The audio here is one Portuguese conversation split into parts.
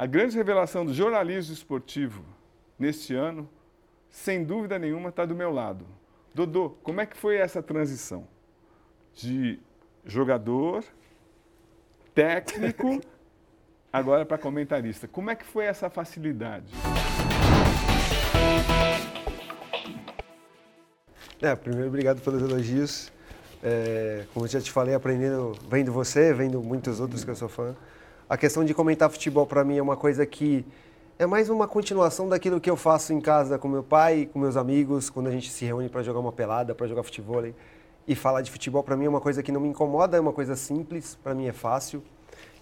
A grande revelação do jornalismo esportivo neste ano, sem dúvida nenhuma, está do meu lado. Dodô, como é que foi essa transição de jogador, técnico, agora para comentarista? Como é que foi essa facilidade? É, primeiro, obrigado pelos elogios. É, como eu já te falei, aprendendo, vendo você, vendo muitos outros que eu sou fã. A questão de comentar futebol para mim é uma coisa que é mais uma continuação daquilo que eu faço em casa com meu pai, com meus amigos, quando a gente se reúne para jogar uma pelada, para jogar futebol. E falar de futebol para mim é uma coisa que não me incomoda, é uma coisa simples, para mim é fácil.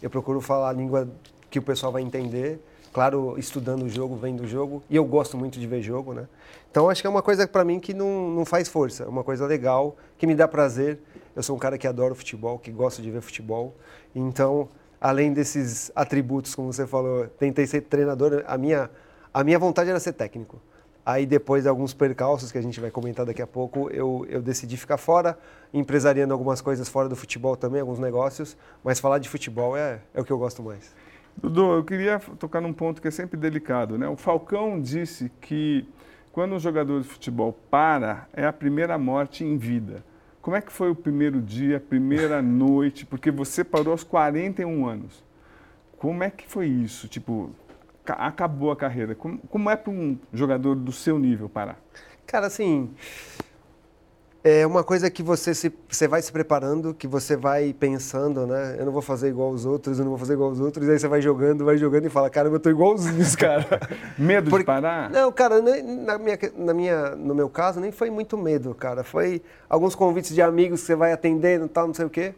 Eu procuro falar a língua que o pessoal vai entender, claro, estudando o jogo, vendo o jogo, e eu gosto muito de ver jogo, né? Então acho que é uma coisa para mim que não, não faz força, é uma coisa legal, que me dá prazer. Eu sou um cara que adora futebol, que gosta de ver futebol. Então, além desses atributos, como você falou, tentei ser treinador, a minha, a minha vontade era ser técnico. Aí depois de alguns percalços que a gente vai comentar daqui a pouco, eu, eu decidi ficar fora, empresariando algumas coisas fora do futebol também, alguns negócios, mas falar de futebol é, é o que eu gosto mais. Dudu, eu queria tocar num ponto que é sempre delicado, né? O Falcão disse que quando um jogador de futebol para, é a primeira morte em vida. Como é que foi o primeiro dia, a primeira noite? Porque você parou aos 41 anos. Como é que foi isso? Tipo, acabou a carreira. Como, como é para um jogador do seu nível parar? Cara, assim, é uma coisa que você, se, você vai se preparando, que você vai pensando, né? Eu não vou fazer igual os outros, eu não vou fazer igual os outros. E aí você vai jogando, vai jogando e fala, cara, eu tô igualzinho os caras. medo Porque, de parar? Não, cara, na minha, na minha, no meu caso, nem foi muito medo, cara. Foi alguns convites de amigos que você vai atendendo e tal, não sei o quê.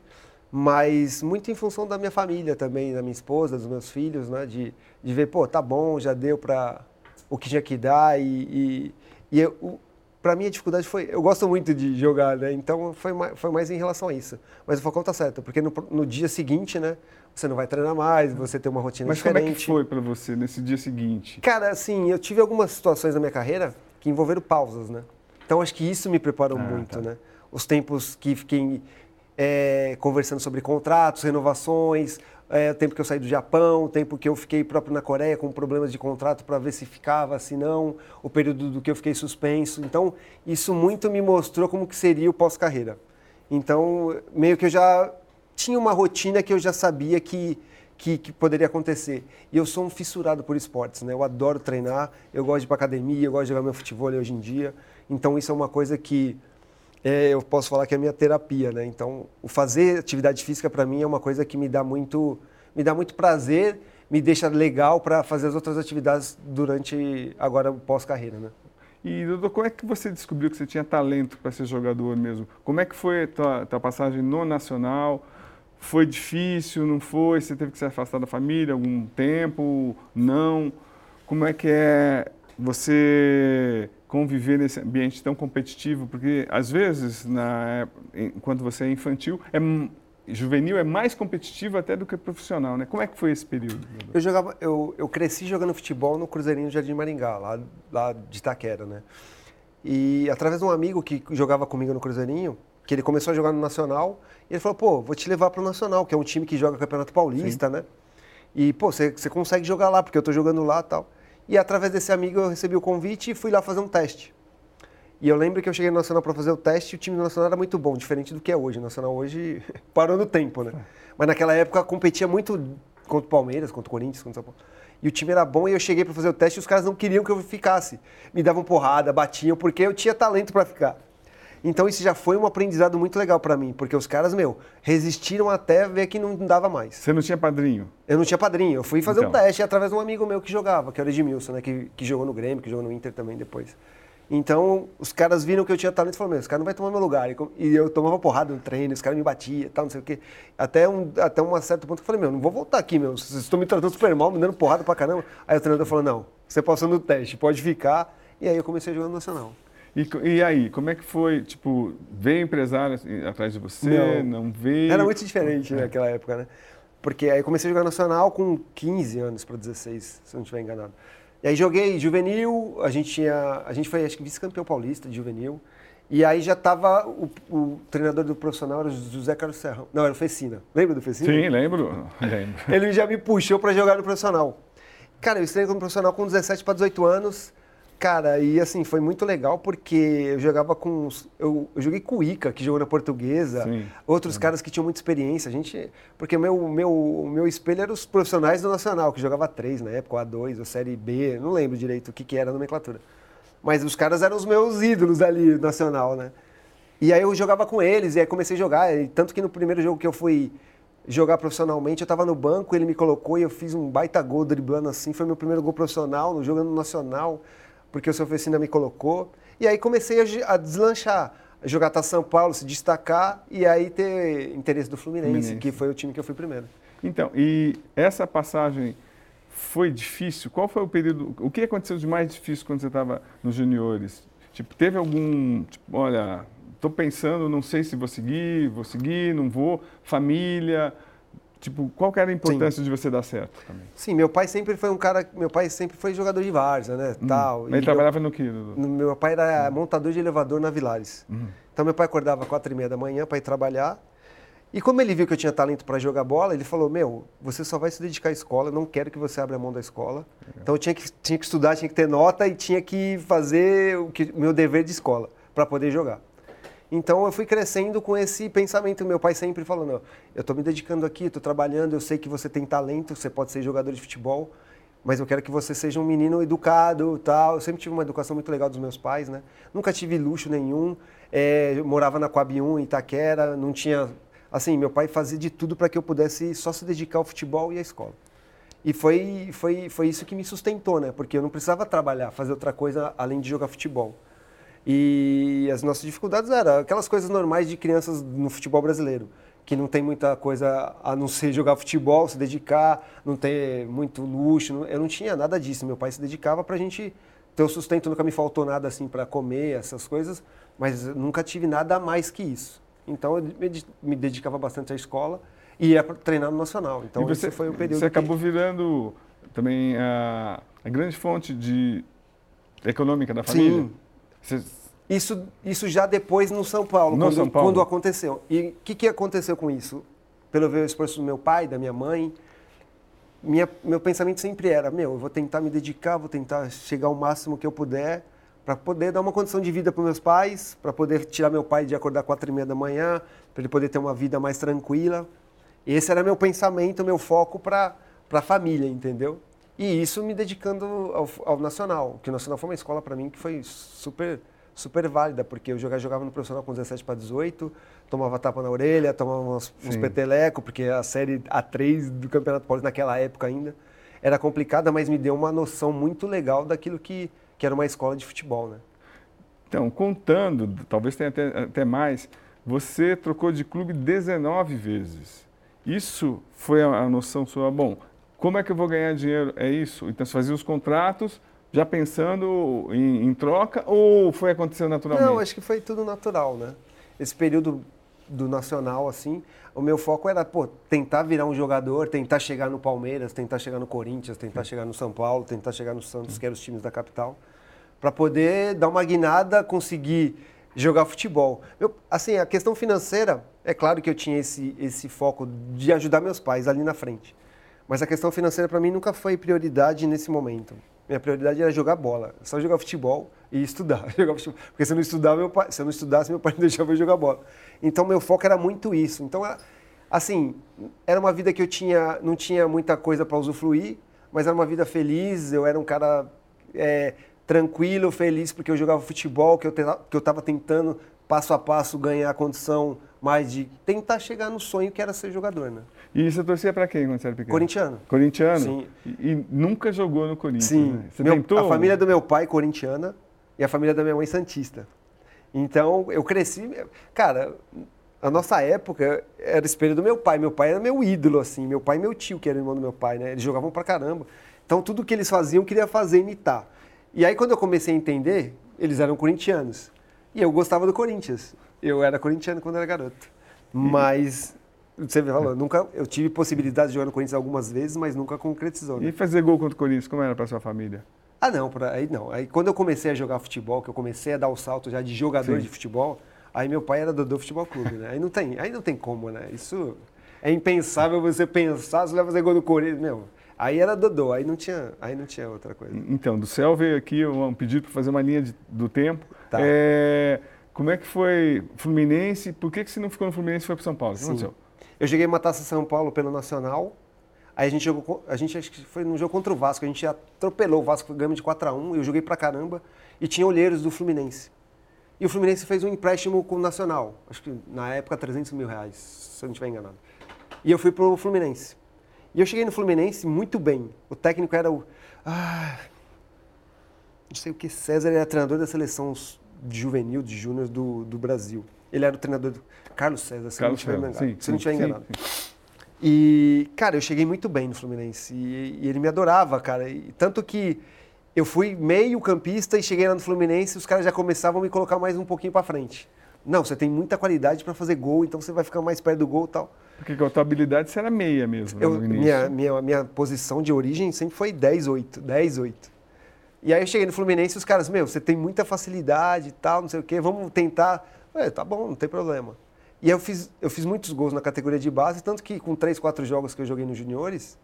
Mas muito em função da minha família também, da minha esposa, dos meus filhos, né? De, de ver, pô, tá bom, já deu para o que tinha que dar e, e, e eu, para mim a dificuldade foi, eu gosto muito de jogar, né? Então foi mais, foi mais em relação a isso. Mas o Falcão tá certo, porque no, no dia seguinte, né? Você não vai treinar mais, você tem uma rotina Mas diferente. Mas como é que foi para você nesse dia seguinte? Cara, assim, eu tive algumas situações na minha carreira que envolveram pausas, né? Então acho que isso me preparou ah, muito, tá. né? Os tempos que fiquei é, conversando sobre contratos, renovações, é, tempo que eu saí do Japão, tempo que eu fiquei próprio na Coreia com problemas de contrato para ver se ficava, se não, o período do que eu fiquei suspenso. Então, isso muito me mostrou como que seria o pós-carreira. Então, meio que eu já tinha uma rotina que eu já sabia que, que, que, poderia acontecer. E eu sou um fissurado por esportes, né? Eu adoro treinar, eu gosto de ir para academia, eu gosto de jogar meu futebol hoje em dia. Então, isso é uma coisa que é, eu posso falar que é a minha terapia, né? Então, o fazer atividade física para mim é uma coisa que me dá muito, me dá muito prazer, me deixa legal para fazer as outras atividades durante agora pós-carreira, né? E Dudu, como é que você descobriu que você tinha talento para ser jogador mesmo? Como é que foi a tua, tua passagem no Nacional? Foi difícil, não foi? Você teve que se afastar da família algum tempo? Não? Como é que é você conviver nesse ambiente tão competitivo, porque às vezes, na, enquanto você é infantil, é, juvenil é mais competitivo até do que profissional, né? Como é que foi esse período? Eu jogava, eu, eu cresci jogando futebol no Cruzeirinho do Jardim Maringá, lá, lá de Itaquera, né? E através de um amigo que jogava comigo no Cruzeirinho, que ele começou a jogar no Nacional, ele falou, pô, vou te levar para o Nacional, que é um time que joga Campeonato Paulista, Sim. né? E, pô, você consegue jogar lá, porque eu tô jogando lá e tal. E através desse amigo eu recebi o convite e fui lá fazer um teste. E eu lembro que eu cheguei no Nacional para fazer o teste e o time do Nacional era muito bom, diferente do que é hoje. O Nacional hoje parou no tempo, né? Mas naquela época competia muito contra o Palmeiras, contra o Corinthians, contra o São Paulo. E o time era bom e eu cheguei para fazer o teste e os caras não queriam que eu ficasse. Me davam porrada, batiam, porque eu tinha talento para ficar. Então isso já foi um aprendizado muito legal para mim, porque os caras, meu, resistiram até ver que não dava mais. Você não tinha padrinho? Eu não tinha padrinho. Eu fui fazer então. um teste através de um amigo meu que jogava, que era o Edmilson, né? Que, que jogou no Grêmio, que jogou no Inter também depois. Então, os caras viram que eu tinha talento e falaram, meu, esse cara não vai tomar meu lugar. E eu tomava porrada no treino, os caras me batiam tal, não sei o quê. Até um, até um certo ponto que eu falei, meu, não vou voltar aqui, meu. Vocês estão me tratando super mal, me dando porrada pra caramba. Aí o treinador falou, não, você passou no teste, pode ficar. E aí eu comecei a jogar no Nacional. E, e, aí, como é que foi? Tipo, veio empresário assim, atrás de você? Não, não veio? Era muito diferente é. naquela época, né? Porque aí comecei a jogar nacional com 15 anos para 16, se eu não estiver enganado. E aí joguei juvenil, a gente tinha, a gente foi acho que vice-campeão paulista de juvenil. E aí já estava o, o, treinador do profissional era o José Carlos Serrão. Não, era o Fecina. Lembra do Fecina? Sim, lembro. lembro. Ele já me puxou para jogar no profissional. Cara, eu estreiei como profissional com 17 para 18 anos. Cara, e assim, foi muito legal porque eu jogava com. Eu, eu joguei com o Ica, que jogou na portuguesa, Sim. outros Sim. caras que tinham muita experiência. A gente. Porque o meu, meu, meu espelho era os profissionais do Nacional, que jogava três na época, ou A2, ou Série B, não lembro direito o que, que era a nomenclatura. Mas os caras eram os meus ídolos ali, Nacional, né? E aí eu jogava com eles, e aí comecei a jogar. E tanto que no primeiro jogo que eu fui jogar profissionalmente, eu estava no banco, ele me colocou e eu fiz um baita gol driblando assim. Foi meu primeiro gol profissional, no jogando nacional porque o seu Oficina me colocou. E aí comecei a, a deslanchar, jogar até São Paulo, se destacar e aí ter interesse do Fluminense, Fluminense, que foi o time que eu fui primeiro. Então, e essa passagem foi difícil? Qual foi o período? O que aconteceu de mais difícil quando você estava nos juniores? Tipo, teve algum, tipo, olha, estou pensando, não sei se vou seguir, vou seguir, não vou, família, Tipo, qual era a importância Sim. de você dar certo também? Sim, meu pai sempre foi um cara, meu pai sempre foi jogador de várzea, né, hum. tal. Ele trabalhava no que? No... Meu pai era hum. montador de elevador na Vilares. Hum. Então meu pai acordava às quatro e meia da manhã para ir trabalhar. E como ele viu que eu tinha talento para jogar bola, ele falou: Meu, você só vai se dedicar à escola, eu não quero que você abra a mão da escola. Legal. Então eu tinha que, tinha que estudar, tinha que ter nota e tinha que fazer o que, meu dever de escola para poder jogar. Então eu fui crescendo com esse pensamento. Meu pai sempre falando: eu estou me dedicando aqui, estou trabalhando, eu sei que você tem talento, você pode ser jogador de futebol, mas eu quero que você seja um menino educado, tal. Eu sempre tive uma educação muito legal dos meus pais, né? Nunca tive luxo nenhum. É, morava na Coab 1, em Itaquera, não tinha. Assim, meu pai fazia de tudo para que eu pudesse só se dedicar ao futebol e à escola. E foi, foi, foi isso que me sustentou, né? Porque eu não precisava trabalhar, fazer outra coisa além de jogar futebol. E as nossas dificuldades eram aquelas coisas normais de crianças no futebol brasileiro, que não tem muita coisa a não ser jogar futebol, se dedicar, não ter muito luxo. Eu não tinha nada disso. Meu pai se dedicava para a gente ter o sustento, nunca me faltou nada assim para comer, essas coisas, mas nunca tive nada a mais que isso. Então eu me dedicava bastante à escola e ia treinar no Nacional. Então você, esse foi o período. Você acabou que... virando também a, a grande fonte de econômica da família. Sim. Isso, isso já depois no São Paulo, no quando, São Paulo. quando aconteceu. E o que, que aconteceu com isso? Pelo ver o esforço do meu pai, da minha mãe, minha, meu pensamento sempre era: meu, eu vou tentar me dedicar, vou tentar chegar ao máximo que eu puder para poder dar uma condição de vida para meus pais, para poder tirar meu pai de acordar quatro e meia da manhã, para ele poder ter uma vida mais tranquila. Esse era meu pensamento, meu foco para a família, entendeu? E isso me dedicando ao, ao Nacional, que o Nacional foi uma escola para mim que foi super super válida, porque eu jogava, jogava no profissional com 17 para 18, tomava tapa na orelha, tomava uns, uns peteleco, porque a série A3 do Campeonato Paulista naquela época ainda era complicada, mas me deu uma noção muito legal daquilo que, que era uma escola de futebol, né? Então, contando, talvez tenha até, até mais, você trocou de clube 19 vezes. Isso foi a, a noção sua, bom, como é que eu vou ganhar dinheiro? É isso? Então você fazia os contratos já pensando em, em troca ou foi acontecendo naturalmente? Não, acho que foi tudo natural, né? Esse período do Nacional, assim, o meu foco era, pô, tentar virar um jogador, tentar chegar no Palmeiras, tentar chegar no Corinthians, tentar chegar no São Paulo, tentar chegar no Santos, que eram os times da capital, para poder dar uma guinada, conseguir jogar futebol. Eu, assim, a questão financeira, é claro que eu tinha esse, esse foco de ajudar meus pais ali na frente. Mas a questão financeira para mim nunca foi prioridade nesse momento. Minha prioridade era jogar bola, só jogar futebol e estudar. Porque se eu não estudar, meu pai, se eu não estudasse, meu pai não deixava eu jogar bola. Então meu foco era muito isso. Então assim, era uma vida que eu tinha, não tinha muita coisa para usufruir, mas era uma vida feliz. Eu era um cara é, tranquilo, feliz porque eu jogava futebol, que eu estava tentando passo a passo ganhar a condição mais de tentar chegar no sonho que era ser jogador, né? E você torcia para quem quando você era pequeno? Corintiano. Corintiano? Sim. E, e nunca jogou no Corinthians, Sim. Né? Você meu, tentou? A família do meu pai corintiana e a família da minha mãe santista. Então, eu cresci... Cara, a nossa época era espelho do meu pai. Meu pai era meu ídolo, assim. Meu pai e meu tio, que era irmão do meu pai, né? Eles jogavam pra caramba. Então, tudo que eles faziam, eu queria fazer, imitar. E aí, quando eu comecei a entender, eles eram corintianos. E eu gostava do Corinthians. Eu era corintiano quando era garoto. Mas você falou, nunca, eu tive possibilidade de jogar no Corinthians algumas vezes, mas nunca concretizou. Né? E fazer gol contra o Corinthians, como era para sua família? Ah, não, pra, aí não. Aí quando eu comecei a jogar futebol, que eu comecei a dar o salto já de jogador Sim. de futebol, aí meu pai era do, do futebol clube, né? Aí não tem, aí não tem como, né? Isso é impensável você pensar, você vai fazer gol do Corinthians, meu. Aí era Dodô, aí não tinha, aí não tinha outra coisa. Então, do céu veio aqui um pedido para fazer uma linha de, do tempo. Tá. É, como é que foi Fluminense? Por que, que você não ficou no Fluminense e foi para São Paulo? O que aconteceu? Eu joguei uma taça São Paulo pelo Nacional. Aí a gente jogou, a gente acho que foi num jogo contra o Vasco, a gente atropelou o Vasco, ganhamos de 4 a 1 eu joguei pra caramba e tinha olheiros do Fluminense. E o Fluminense fez um empréstimo com o Nacional, acho que na época 300 mil reais, se eu não estiver enganado. E eu fui pro Fluminense. E eu cheguei no Fluminense muito bem. O técnico era o. Ah, não sei o que, César era treinador da seleção juvenil, de júnior do, do Brasil. Ele era o treinador do. Carlos César, se Carlos não estiver enganado. Sim, se eu não sim, estiver sim, enganado. sim. E, cara, eu cheguei muito bem no Fluminense. E, e ele me adorava, cara. E tanto que eu fui meio campista e cheguei lá no Fluminense os caras já começavam a me colocar mais um pouquinho pra frente. Não, você tem muita qualidade pra fazer gol, então você vai ficar mais perto do gol e tal. Porque a tua habilidade você era meia mesmo né, Eu, minha, minha, minha posição de origem sempre foi 10-8, 10-8. E aí eu cheguei no Fluminense e os caras, meu, você tem muita facilidade e tal, não sei o quê, vamos tentar. É, tá bom, não tem problema. E eu fiz, eu fiz muitos gols na categoria de base, tanto que com 3, 4 jogos que eu joguei nos juniores,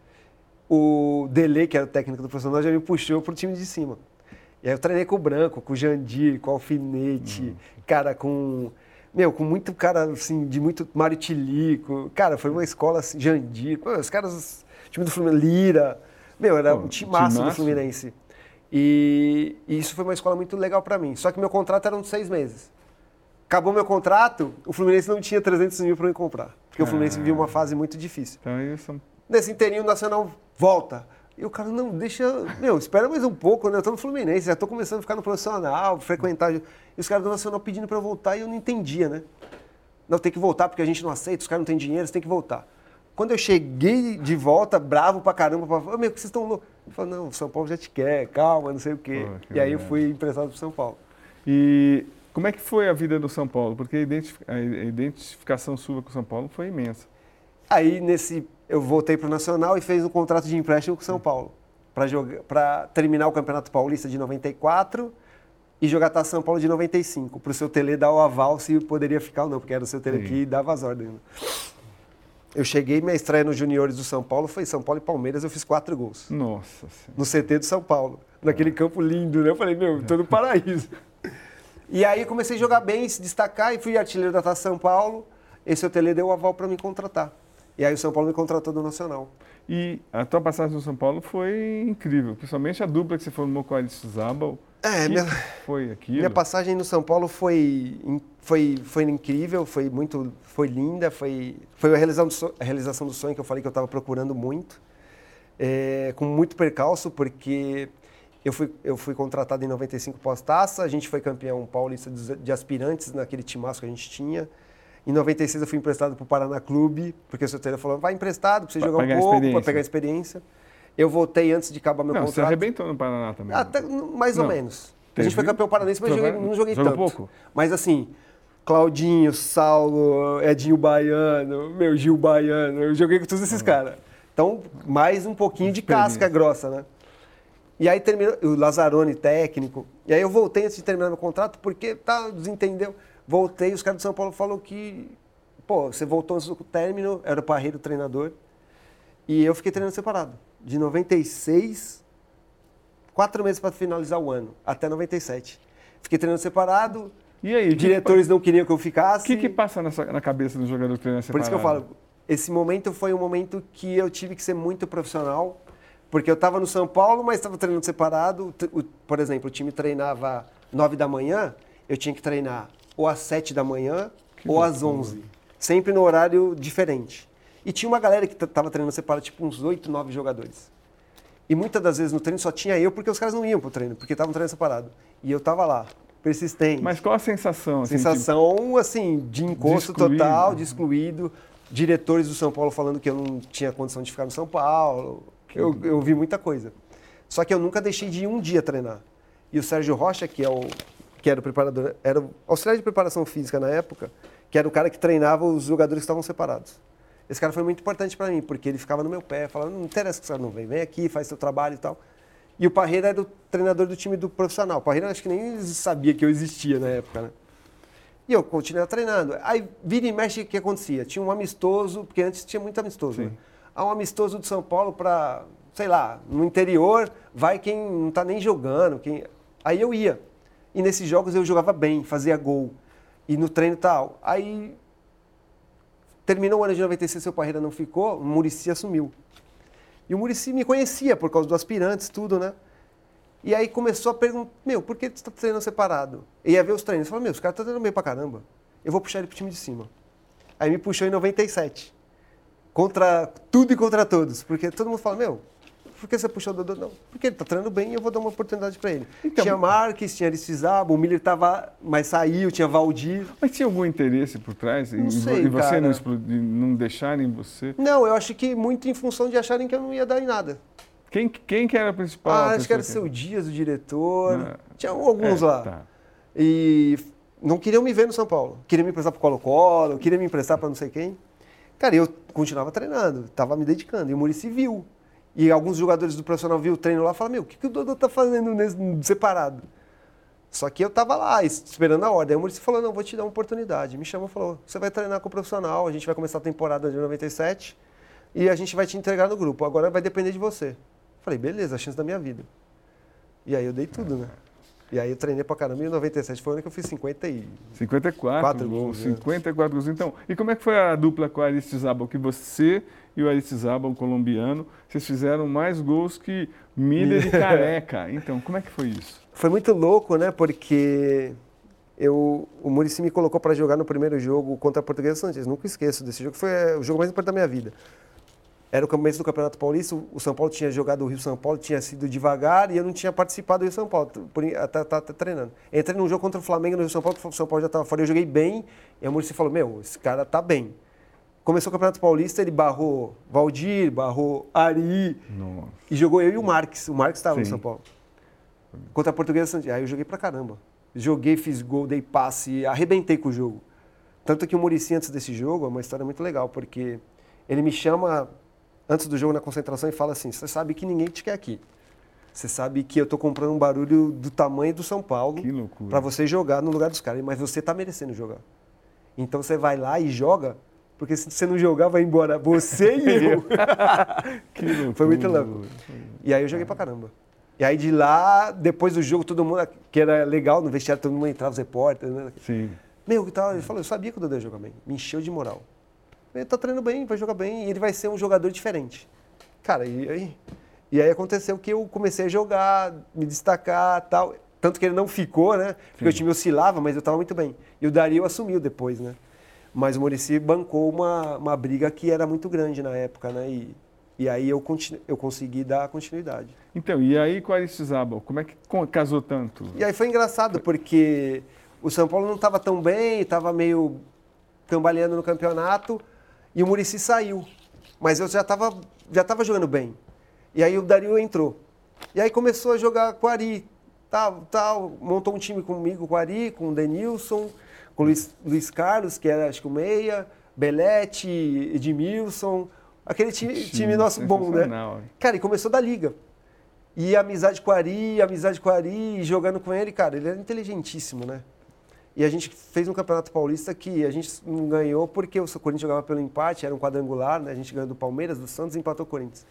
o Dele, que era o técnico do profissional, já me puxou pro time de cima. E aí eu treinei com o Branco, com o Jandir, com o Alfinete, cara, com. Meu, com muito cara, assim, de muito Mário Tilico. Cara, foi uma escola assim, Jandir. Pô, os caras, time do Fluminense, Lira. Meu, era Pô, um time máximo do. Fluminense. E, e isso foi uma escola muito legal pra mim. Só que meu contrato era de seis meses. Acabou meu contrato, o Fluminense não tinha 300 mil para me comprar. Porque o Fluminense Ah. vivia uma fase muito difícil. Então isso. Nesse inteirinho, o Nacional volta. E o cara, não, deixa. Meu, espera mais um pouco, né? Eu tô no Fluminense, já tô começando a ficar no profissional, frequentar. E os caras do Nacional pedindo para eu voltar e eu não entendia, né? Não, tem que voltar porque a gente não aceita, os caras não têm dinheiro, você tem que voltar. Quando eu cheguei de volta, bravo pra caramba, pra falar, meu, que vocês estão loucos? Eu falei, não, o São Paulo já te quer, calma, não sei o quê. E aí eu fui emprestado pro São Paulo. E como é que foi a vida do São Paulo? Porque a identifi- a identificação sua com o São Paulo foi imensa. Aí nesse eu voltei pro Nacional e fez um contrato de empréstimo com o São Paulo para jogar para terminar o Campeonato Paulista de 94 e jogar Taça São Paulo de 95, para o seu Tele dar o aval se poderia ficar ou não, porque era o seu Tele Sim. que dava as ordens. né? Eu cheguei, minha estreia nos juniores do São Paulo foi São Paulo e Palmeiras, eu fiz quatro gols. Nossa Senhora. No CT do São Paulo, naquele campo lindo, né? Eu falei, meu, tô no paraíso. E aí comecei a jogar bem, se destacar e fui artilheiro da Taça São Paulo. Esse Tele deu o aval para me contratar. E aí o São Paulo me contratou do Nacional. E a tua passagem no São Paulo foi incrível, principalmente a dupla que você formou com a Alice Zabal. É, minha- foi aquilo? Minha passagem no São Paulo foi, foi, foi incrível, foi muito, foi linda, foi, foi a, realização do sonho, realização do sonho que eu falei que eu estava procurando muito, É, com muito percalço, porque eu fui, eu fui contratado em 95 pós-taça, a gente foi campeão paulista de aspirantes naquele timaço que a gente tinha. Em 96 eu fui emprestado para o Paraná Clube, porque o seu Taylor falou, vai emprestado para você Pra jogar um pouco, para pegar experiência. Eu voltei antes de acabar meu Não, você contrato. arrebentou no Paraná também. Até, mais ou Não. menos. A Teve- gente foi campeão paranense, mas joguei- não joguei tanto. pouco? Mas assim, Claudinho, Saulo, Edinho Baiano, meu Gil Baiano, eu joguei com todos esses caras. Então, mais um pouquinho de casca grossa, né? E aí terminou, o Lazzaroni técnico. E aí eu voltei antes de terminar meu contrato, porque tá, desentendeu. Voltei, os caras do São Paulo falaram que, pô, você voltou antes do término, era o Parreiro o treinador. E eu fiquei treinando separado. De 96, quatro meses para finalizar o ano, até 97. Fiquei treinando separado, E aí, o que diretores não queriam que eu ficasse. O que, que passa na, sua- na cabeça do jogador treinando Por isso que eu separado? falo, esse momento foi um momento que eu tive que ser muito profissional, porque eu estava no São Paulo, mas estava treinando separado. O- Por exemplo, o time treinava 9 da manhã, eu tinha que treinar ou às 7 da manhã ou às 11, sempre no horário diferente. E tinha uma galera que estava treinando separado, tipo uns 8, 9 jogadores. E muitas das vezes no treino só tinha eu, porque os caras não iam pro treino, porque estavam treinando separado. E eu estava lá, persistente. Mas qual a sensação? assim, Sensação, assim, de encosto De total, de excluído. Diretores do São Paulo falando que eu não tinha condição de ficar no São Paulo. Eu, eu vi muita coisa. Só que eu nunca deixei de ir um dia treinar. E o Sérgio Rocha, que, é o, que era o preparador, era o auxiliar de preparação física na época, que era o cara que treinava os jogadores que estavam separados. Esse cara foi muito importante para mim, porque ele ficava no meu pé, falando, não interessa que você não vem, vem aqui, faz seu trabalho e tal. E o Parreira era o treinador do time do profissional. O Parreira acho que nem sabia que eu existia na época, né? E eu continuei treinando. Aí, vira e mexe, o que acontecia? Tinha um amistoso, porque antes tinha muito amistoso, né? Há um amistoso de São Paulo para, sei lá, no interior, vai quem não tá nem jogando. Quem... Aí eu ia. E nesses jogos eu jogava bem, fazia gol. E no treino tal. Aí terminou o ano de 96, seu Parreira não ficou, o Murici assumiu. E o Murici me conhecia por causa dos aspirantes, tudo, né? E aí começou a perguntar, meu, por que você está treinando separado? E ia ver os treinos. Eu falei, meu, os caras estão treinando bem pra caramba. Eu vou puxar ele pro time de cima. Aí me puxou em 97. Contra tudo e contra todos. Porque todo mundo fala, meu, por que você puxou o Dodô? Não, porque ele está treinando bem e eu vou dar uma oportunidade para ele. Então, tinha Marques, tinha Aristizaba, o Miller estava, mas saiu, tinha Valdir. Mas tinha algum interesse por trás? Não em, sei, em você não, não deixarem você? Não, eu acho que muito em função de acharem que eu não ia dar em nada. Quem, quem que era a principal? Ah, acho que era pessoa seu Dias, o diretor. Ah. Tinha alguns É, lá. tá. E não queriam me ver no São Paulo. Queriam me emprestar para Colo-Colo, queriam me emprestar para não sei quem. Cara, eu continuava treinando, estava me dedicando. E o Murici viu. E alguns jogadores do profissional viu o treino lá e falaram, meu, o que, que o Dodô tá fazendo nesse, separado? Só que eu tava lá, esperando a ordem. Aí o Murici falou, não, vou te dar uma oportunidade. Me chamou e falou, você vai treinar com o profissional, a gente vai começar a temporada de 97 e a gente vai te entregar no grupo. Agora vai depender de você. Falei, beleza, a chance da minha vida. E aí eu dei tudo, né? E aí eu treinei pra caramba. Em 97 foi o ano que eu fiz 50 e... 54 Quatro gols, gols, né? 54 gols. Então, e como é que foi a dupla com o Aristizábal? Que você e o Aristizábal, colombiano, vocês fizeram mais gols que Miller e Careca. Então, como é que foi isso? Foi muito louco, né? Porque eu, o Murici me colocou para jogar no primeiro jogo contra a Portuguesa Santos. Nunca esqueço desse jogo. Foi é, o jogo mais importante da minha vida. Era o começo do Campeonato Paulista. O São Paulo tinha jogado o Rio São Paulo, tinha sido devagar e eu não tinha participado do Rio São Paulo. Por, até, até treinando. Entrei num jogo contra o Flamengo no Rio São Paulo. O São Paulo já estava fora. Eu joguei bem. E o Murici falou: Meu, esse cara tá bem. Começou o Campeonato Paulista, ele barrou Valdir, barrou Ari Nossa. e jogou eu e o Marques. O Marques estava no. São Paulo. Contra a Portuguesa Santos. Aí eu joguei pra caramba. Joguei, fiz gol, dei passe, arrebentei com o jogo. Tanto que o Murici, antes desse jogo, é uma história muito legal, porque ele me chama antes do jogo na concentração e fala assim: Você sabe que ninguém te quer aqui. Você sabe que eu tô comprando um barulho do tamanho do São Paulo para você jogar no lugar dos caras, mas você tá merecendo jogar. Então você vai lá e joga, porque se você não jogar, vai embora você e eu. Que loucura. Foi muito louco. E aí eu joguei pra caramba. E aí de lá, depois do jogo, todo mundo, que era legal, no vestiário todo mundo entrava, os repórteres, né? Sim. Meu, que tal? Ele falou, eu sabia que o Dodô ia jogar bem. Me encheu de moral. Ele tá treinando bem, vai jogar bem, e ele vai ser um jogador diferente. Cara, e aí, e aí aconteceu que eu comecei a jogar, me destacar tal. Tanto que ele não ficou, né? Porque Sim. o time oscilava, mas eu tava muito bem. E o Dario assumiu depois, né? Mas o Murici bancou uma, uma briga que era muito grande na época, né? E, e aí eu, continu, eu consegui dar continuidade. Então, e aí com Aristizábal, como é que casou tanto? E aí foi engraçado, porque o São Paulo não estava tão bem, estava meio cambaleando no campeonato, e o Murici saiu. Mas eu já estava já tava jogando bem. E aí o Dario entrou. E aí começou a jogar com o Ari, tal, tal, montou um time comigo, com o Ari, com o Denilson, com o Luiz, Luiz Carlos, que era acho que o meia, Belete, Edmilson, aquele time, time nosso bom, né? Cara, e começou da liga. E amizade com o Ari, amizade com o Ari, jogando com ele, cara, ele era inteligentíssimo, né? E a gente fez um campeonato paulista que a gente não ganhou porque o Corinthians jogava pelo empate, era um quadrangular, né? A gente ganhou do Palmeiras, do Santos e empatou o Corinthians.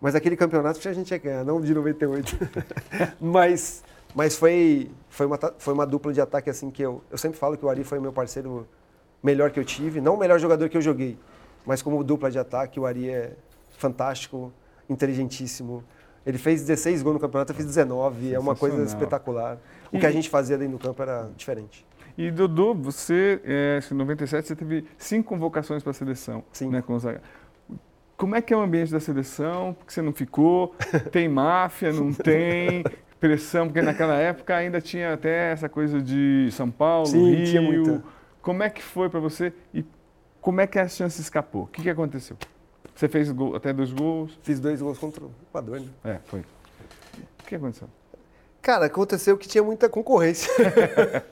Mas aquele campeonato que a gente ia ganhar, não de 98. mas mas foi, foi, uma, foi uma dupla de ataque assim que eu, eu sempre falo que o Ari foi meu parceiro melhor que eu tive. Não o melhor jogador que eu joguei, mas como dupla de ataque, o Ari é fantástico, inteligentíssimo. Ele fez 16 gols no campeonato, eu fiz 19, é uma coisa espetacular. O E- que a gente fazia dentro do campo era diferente. E Dodô, você, é, em 97, você teve cinco convocações para a seleção. Sim. Né, com os zaga- Como é que é o ambiente da seleção? Por que você não ficou? Tem máfia? Não tem? Pressão? Porque naquela época ainda tinha até essa coisa de São Paulo, Sim, Rio. tinha muita. Como é que foi para você e como é que a chance escapou? O que, que aconteceu? Você fez gol- até dois gols? Fiz dois gols contra o Equador, né? É, foi. O que aconteceu? Cara, aconteceu que tinha muita concorrência.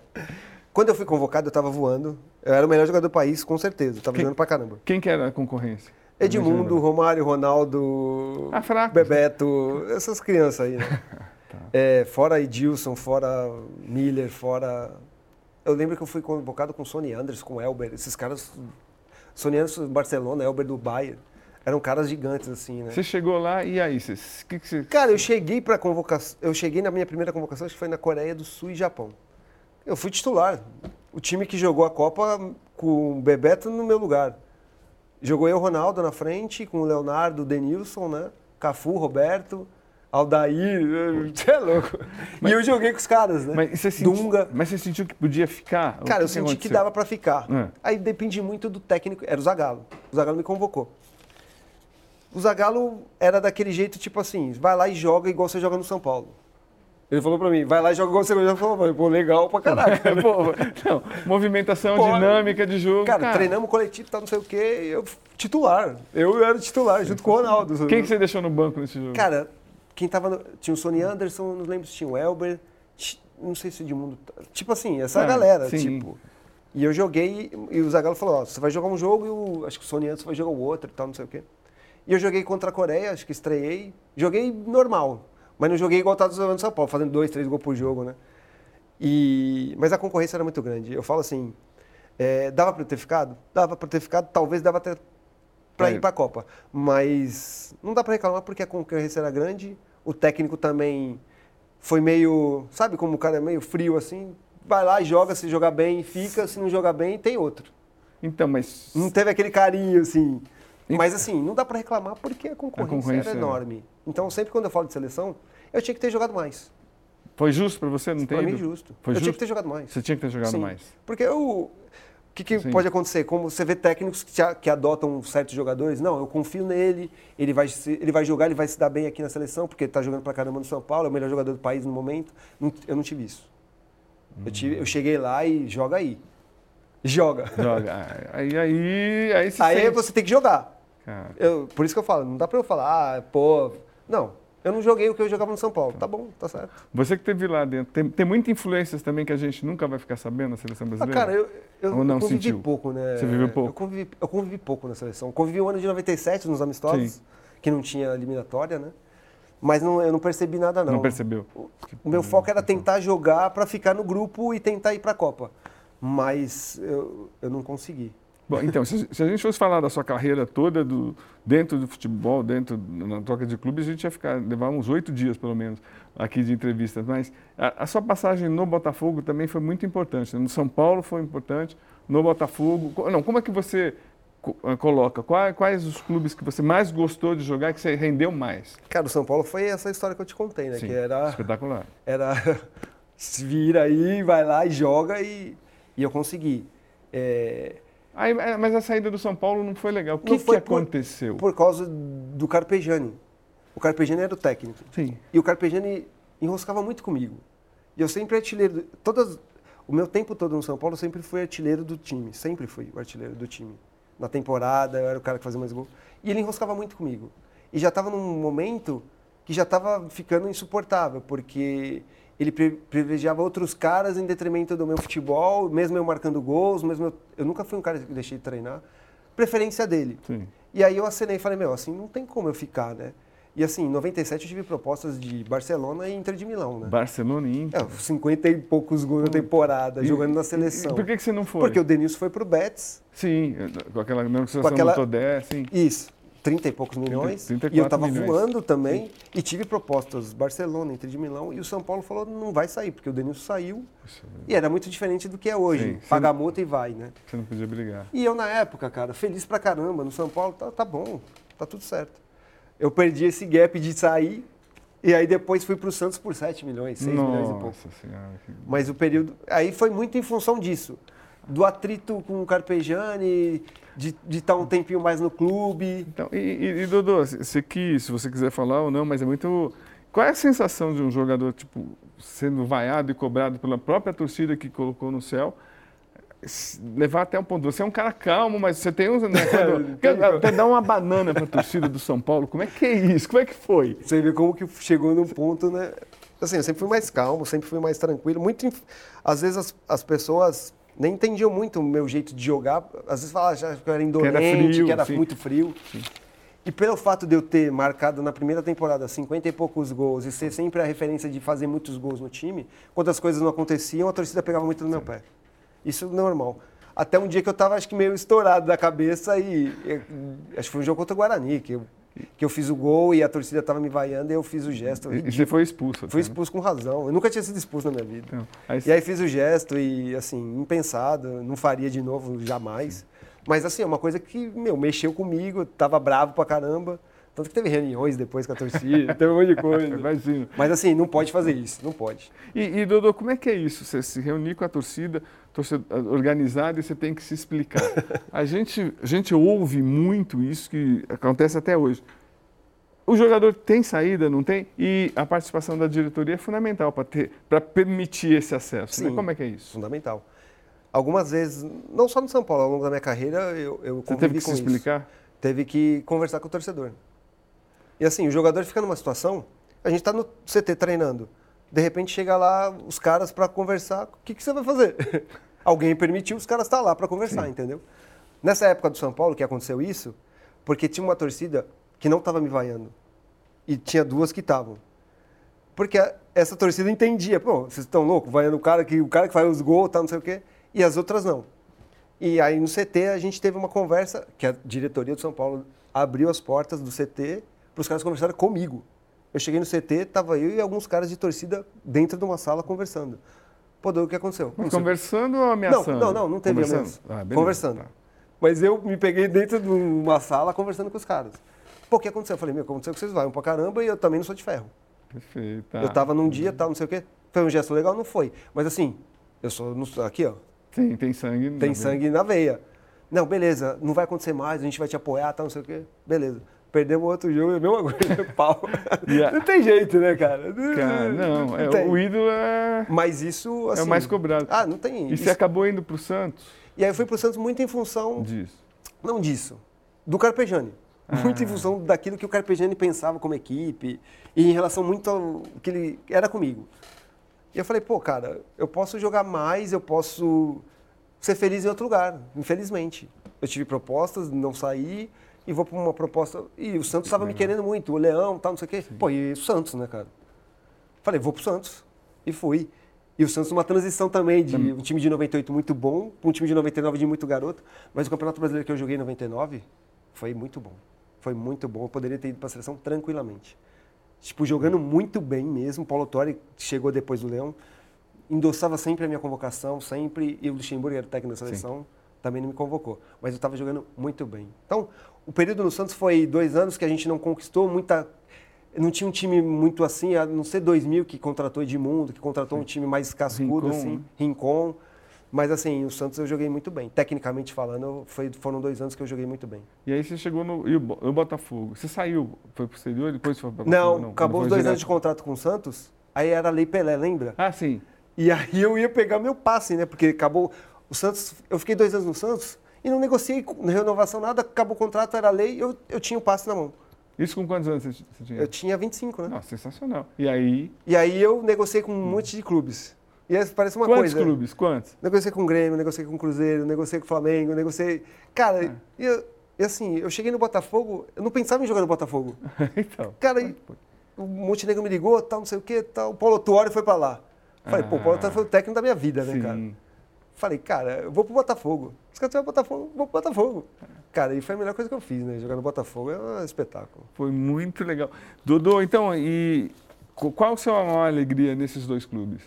Quando eu fui convocado, eu estava voando. Eu era o melhor jogador do país, com certeza. Eu tava Quem- jogando pra caramba. Quem que era a concorrência? Edmundo, Romário, Ronaldo, Ah, fraco. Bebeto, essas crianças aí, né? Tá. É, fora Edilson, fora Miller, fora. Eu lembro que eu fui convocado com Sony Anders, com Elber, esses caras. Sony Anders do Barcelona, Elber do Bayern. Eram caras gigantes, assim, né? Você chegou lá e aí? Você, que que. Cara, eu cheguei pra convocação. Eu cheguei na minha primeira convocação, acho que foi na Coreia do Sul e Japão. Eu fui titular. O time que jogou a Copa com o Bebeto no meu lugar. Jogou eu, Ronaldo, na frente, com o Leonardo, o Denilson, né? Cafu, Roberto, Aldair. Você é louco. Mas, e eu joguei com os caras, né? Mas você, sentiu, Dunga. mas você sentiu que podia ficar? Cara, que eu que senti que aconteceu? dava pra ficar. É. Aí depende muito do técnico. Era o Zagallo. O Zagallo me convocou. O Zagallo era daquele jeito, tipo assim, vai lá e joga igual você joga no São Paulo. Ele falou pra mim, vai lá e joga igual você joga no São Paulo. Pô, legal pra caraca. Pô, não, movimentação, Pô, dinâmica de jogo. Cara, treinamos coletivo, tal, não sei o quê, eu titular. Eu era titular, junto com o Ronaldo. Quem que você deixou no banco nesse jogo? Cara, quem tava no... Tinha o Sony Anderson, não lembro se tinha o Elber, não sei se o Edmundo... Tipo assim, essa Ah, galera, sim. tipo... E eu joguei, e o Zagallo falou, ó, você vai jogar um jogo e o, acho que o Sony Anderson vai jogar o outro e tal, não sei o quê. E eu joguei contra a Coreia, acho que estreiei. Joguei normal, mas não joguei igual tava jogando no São Paulo, fazendo dois, três gols por jogo, né? E, mas a concorrência era muito grande. Eu falo assim, é, dava para ter ficado? Dava para ter ficado, talvez dava até para É. ir para a Copa. Mas não dá para reclamar porque a concorrência era grande, o técnico também foi meio, sabe como o cara é meio frio assim? Vai lá e joga, se jogar bem, fica, se não jogar bem, tem outro. Então, mas. Não teve aquele carinho assim. Mas assim, não dá para reclamar porque a concorrência, concorrência era é- enorme. Então, sempre quando eu falo de seleção, eu tinha que ter jogado mais. Foi justo pra você? Não tem? Para mim, justo. Foi eu tinha justo? que ter jogado mais. Você tinha que ter jogado Sim. mais. Porque o o que, que pode acontecer? Como você vê técnicos que, que adotam certos jogadores, não, eu confio nele, ele vai, se- ele vai jogar, ele vai se dar bem aqui na seleção, porque ele está jogando pra caramba no São Paulo, é o melhor jogador do país no momento. Não- eu não tive isso. Eu, tive- eu cheguei lá e joga aí. Joga. Joga. Aí, aí, aí Aí sente. você tem que jogar. Eu- por isso que eu falo, não dá pra eu falar, ah, pô. Não, eu não joguei o que eu jogava no São Paulo. Tá bom, tá certo. Você que teve lá dentro, tem, tem muitas influências também que a gente nunca vai ficar sabendo na seleção Ah, brasileira? cara, eu, eu, Ou não eu convivi sentiu? pouco, né? Você viveu pouco? Eu convivi, eu convivi pouco na seleção. Convivi o ano de 97 nos amistosos, Sim. que não tinha eliminatória, né? Mas não, eu não percebi nada, não. Não percebeu? O meu foco era tentar jogar pra ficar no grupo e tentar ir pra Copa. Mas eu, eu não consegui. Bom, então, se, se a gente fosse falar da sua carreira toda do, dentro do futebol, dentro na troca de clubes, a gente ia ficar, levar uns oito dias, pelo menos, aqui de entrevistas. Mas a, a sua passagem no Botafogo também foi muito importante. né? No São Paulo foi importante, no Botafogo... Não, como é que você co- eh, coloca? Quais, quais os clubes que você mais gostou de jogar e que você rendeu mais? Cara, o São Paulo foi essa história que eu te contei, né? Sim, Que era, espetacular. era se vira aí, vai lá e joga e, e eu consegui. É, Aí, eh, mas a saída do São Paulo não foi legal. O que, que por- aconteceu? por causa do Carpegiani. O Carpegiani era o técnico. Sim. E o Carpegiani enroscava muito comigo. E eu sempre artilheiro. Todas, o meu tempo todo no São Paulo eu sempre fui artilheiro do time. Sempre fui o artilheiro do time. Na temporada, eu era o cara que fazia mais gol. E ele enroscava muito comigo. E já estava num momento que já estava ficando insuportável, porque ele pri- privilegiava outros caras em detrimento do meu futebol, mesmo eu marcando gols, mesmo eu, eu nunca fui um cara que deixei de treinar. Preferência dele. Sim. E aí eu acenei e falei, meu, assim, não tem como eu ficar, né? E assim, em 97 eu tive propostas de Barcelona e Inter de Milão, né? Barcelona e Inter. É, 50 e poucos gols na temporada, E- jogando na e- seleção. E, por que, que você não foi? Porque o Denilson foi pro Betis, Sim, com aquela negociação Com aquela- do Todé, sim. isso, 30 e poucos milhões. 34 e eu tava milhões. voando também. E tive propostas Barcelona, Inter de Milão. E o São Paulo falou, não vai sair, porque o Denilson saiu. Puxa, E era muito diferente do que é hoje. Sim, Paga sim. a multa e vai, né? Você não podia brigar. E eu, na época, cara, feliz pra caramba, no São Paulo, tá, tá bom, tá tudo certo. Eu perdi esse gap de sair, e aí depois fui pro Santos por 7 milhões, 6 milhões e pouco. Nossa senhora. que- Mas o período. Aí foi muito em função disso. Do atrito com o Carpegiani, de estar um tempinho mais no clube. Então, e, e, e, Dodô, você quis, se você quiser falar ou não, mas é muito. Qual é a sensação de um jogador, tipo, sendo vaiado e cobrado pela própria torcida que colocou no céu? Levar até um ponto. Você é um cara calmo, mas você tem uns. Né, até dar uma banana para a torcida do São Paulo. Como é que é isso? Como é que foi? Você vê como que chegou num ponto, né? Assim, eu sempre fui mais calmo, sempre fui mais tranquilo. Muito, às vezes as, as pessoas nem entendiam muito o meu jeito de jogar. Às vezes falavam já que eu era indolente, que era, frio, sim. muito frio. E pelo fato de eu ter marcado na primeira temporada 50 e poucos gols e ser sempre a referência de fazer muitos gols no time, quando as coisas não aconteciam, a torcida pegava muito no meu pé. Isso é normal. Até um dia que eu tava, acho que meio estourado da cabeça e, e acho que foi um jogo contra o Guarani, que eu, que eu fiz o gol e a torcida tava me vaiando e eu fiz o gesto. E, e você foi expulso? Fui né? expulso com razão. Eu nunca tinha sido expulso na minha vida. Então, aí E aí fiz o gesto e, assim, impensado, não faria de novo jamais. Mas, assim, é uma coisa que, meu, mexeu comigo, tava bravo pra caramba. Tanto que teve reuniões depois com a torcida, teve um monte de coisa. Imagino. Mas, assim, não pode fazer isso, não pode. E, e, Dodô, como é que é isso? Você se reunir com a torcida, torcida organizada e você tem que se explicar. A gente, a gente ouve muito isso que acontece até hoje. O jogador tem saída, não tem? E a participação da diretoria é fundamental para permitir esse acesso. Né? Sim, Como é que é isso? Fundamental. Algumas vezes, não só no São Paulo, ao longo da minha carreira, eu, eu Você teve que se com isso. explicar? Teve que conversar com o torcedor. E assim, o jogador fica numa situação, a gente está no CT treinando. De repente chega lá os caras para conversar, o que, que você vai fazer? Alguém permitiu os caras estar lá para conversar, Sim. entendeu? Nessa época do São Paulo que aconteceu isso, porque tinha uma torcida que não estava me vaiando. E tinha duas que estavam. Porque a- essa torcida entendia, pô, vocês estão loucos, vaiando o cara que o cara que faz os gols, tá, não sei o quê, e as outras não. E aí no CT a gente teve uma conversa, que a diretoria do São Paulo abriu as portas do CT para os caras conversarem comigo. Eu cheguei no CT, tava eu e alguns caras de torcida dentro de uma sala conversando. Pô, o que aconteceu? Mas conversando ou Não, ameaçando? não, não, não teve Conversando? ameaça. Ah, beleza, conversando. tá. Mas eu me peguei dentro de uma sala conversando com os caras. Pô, o que aconteceu? Eu falei, meu, aconteceu que vocês vão pra caramba e eu também não sou de ferro. Perfeito. tá. Eu tava num dia, tal, não sei o quê. Foi um gesto legal? Não foi. Mas assim, eu sou aqui, ó, Tem, tem sangue. na tem veia. sangue na veia. Não, beleza, não vai acontecer mais, a gente vai te apoiar, tal, não sei o quê. Beleza. Perdemos outro jogo, é a mesma coisa, pau. A- Não tem jeito, né, cara? Cara, não, é, tem. o ídolo é, Mas isso, é assim... o mais cobrado. Ah, não tem E isso. você acabou indo para o Santos E aí eu fui pro Santos muito em função disso. Não disso. Do Carpegiani. Ah. Muito em função daquilo que o Carpegiani pensava como equipe e em relação muito ao que ele era comigo. E eu falei, pô, cara, eu posso jogar mais, eu posso ser feliz em outro lugar, infelizmente. Eu tive propostas, não saí e vou para uma proposta. E o Santos estava me querendo muito, o Leão, tal, não sei o quê. Pô, e o Santos, né, cara? Falei, vou pro Santos. E fui. E o Santos numa transição também de um time de 98 muito bom, para um time de 99 de muito garoto. Mas o Campeonato Brasileiro que eu joguei em 99 foi muito bom. Foi muito bom. Eu poderia ter ido para a seleção tranquilamente. Tipo, jogando muito bem mesmo. Paulo Torre chegou depois do Leão. Endossava sempre a minha convocação, sempre. E o Luxemburgo era o técnico da seleção, também não me convocou. Mas eu estava jogando muito bem. Então, o período no Santos foi dois anos que a gente não conquistou muita. Não tinha um time muito assim, a não ser 2000 que contratou Edmundo, que contratou um time mais cascudo, Rincon, assim, né? Rincon. Mas assim, o Santos eu joguei muito bem. Tecnicamente falando, foi, foram dois anos que eu joguei muito bem. E aí você chegou no e o Bo- o Botafogo. Você saiu, foi pro exterior e depois foi para Não, acabou os dois anos de contrato com o Santos, aí era a Lei Pelé, lembra? Ah, sim. E aí eu ia pegar meu passe, né? Porque acabou. O Santos, eu fiquei dois anos no Santos e não negociei renovação, nada, acabou o contrato, era lei, eu, eu tinha o passe na mão. Isso com quantos anos você tinha? Eu tinha 25, né? Nossa, sensacional. E aí, E aí eu negociei com um monte de clubes. E aí parece uma quantos coisa. clubes? Quantos? Negociei com o Grêmio, negociei com o Cruzeiro, negociei com o Flamengo, negociei. Cara, É. e, eu- e assim, eu cheguei no Botafogo, eu não pensava em jogar no Botafogo. então. Cara, e o Montenegro me ligou, tal, não sei o quê, tal. O Paulo Tuori foi pra lá. Falei, pô, o Paulo Ah. Tuori foi o técnico da minha vida, né, cara? Falei, cara, eu vou pro Botafogo. Os caras vão pro Botafogo, eu vou pro Botafogo. Cara, e foi a melhor coisa que eu fiz, né? Jogar no Botafogo é um espetáculo. Foi muito legal. Dodô, então, e qu- qual a sua maior alegria nesses dois clubes?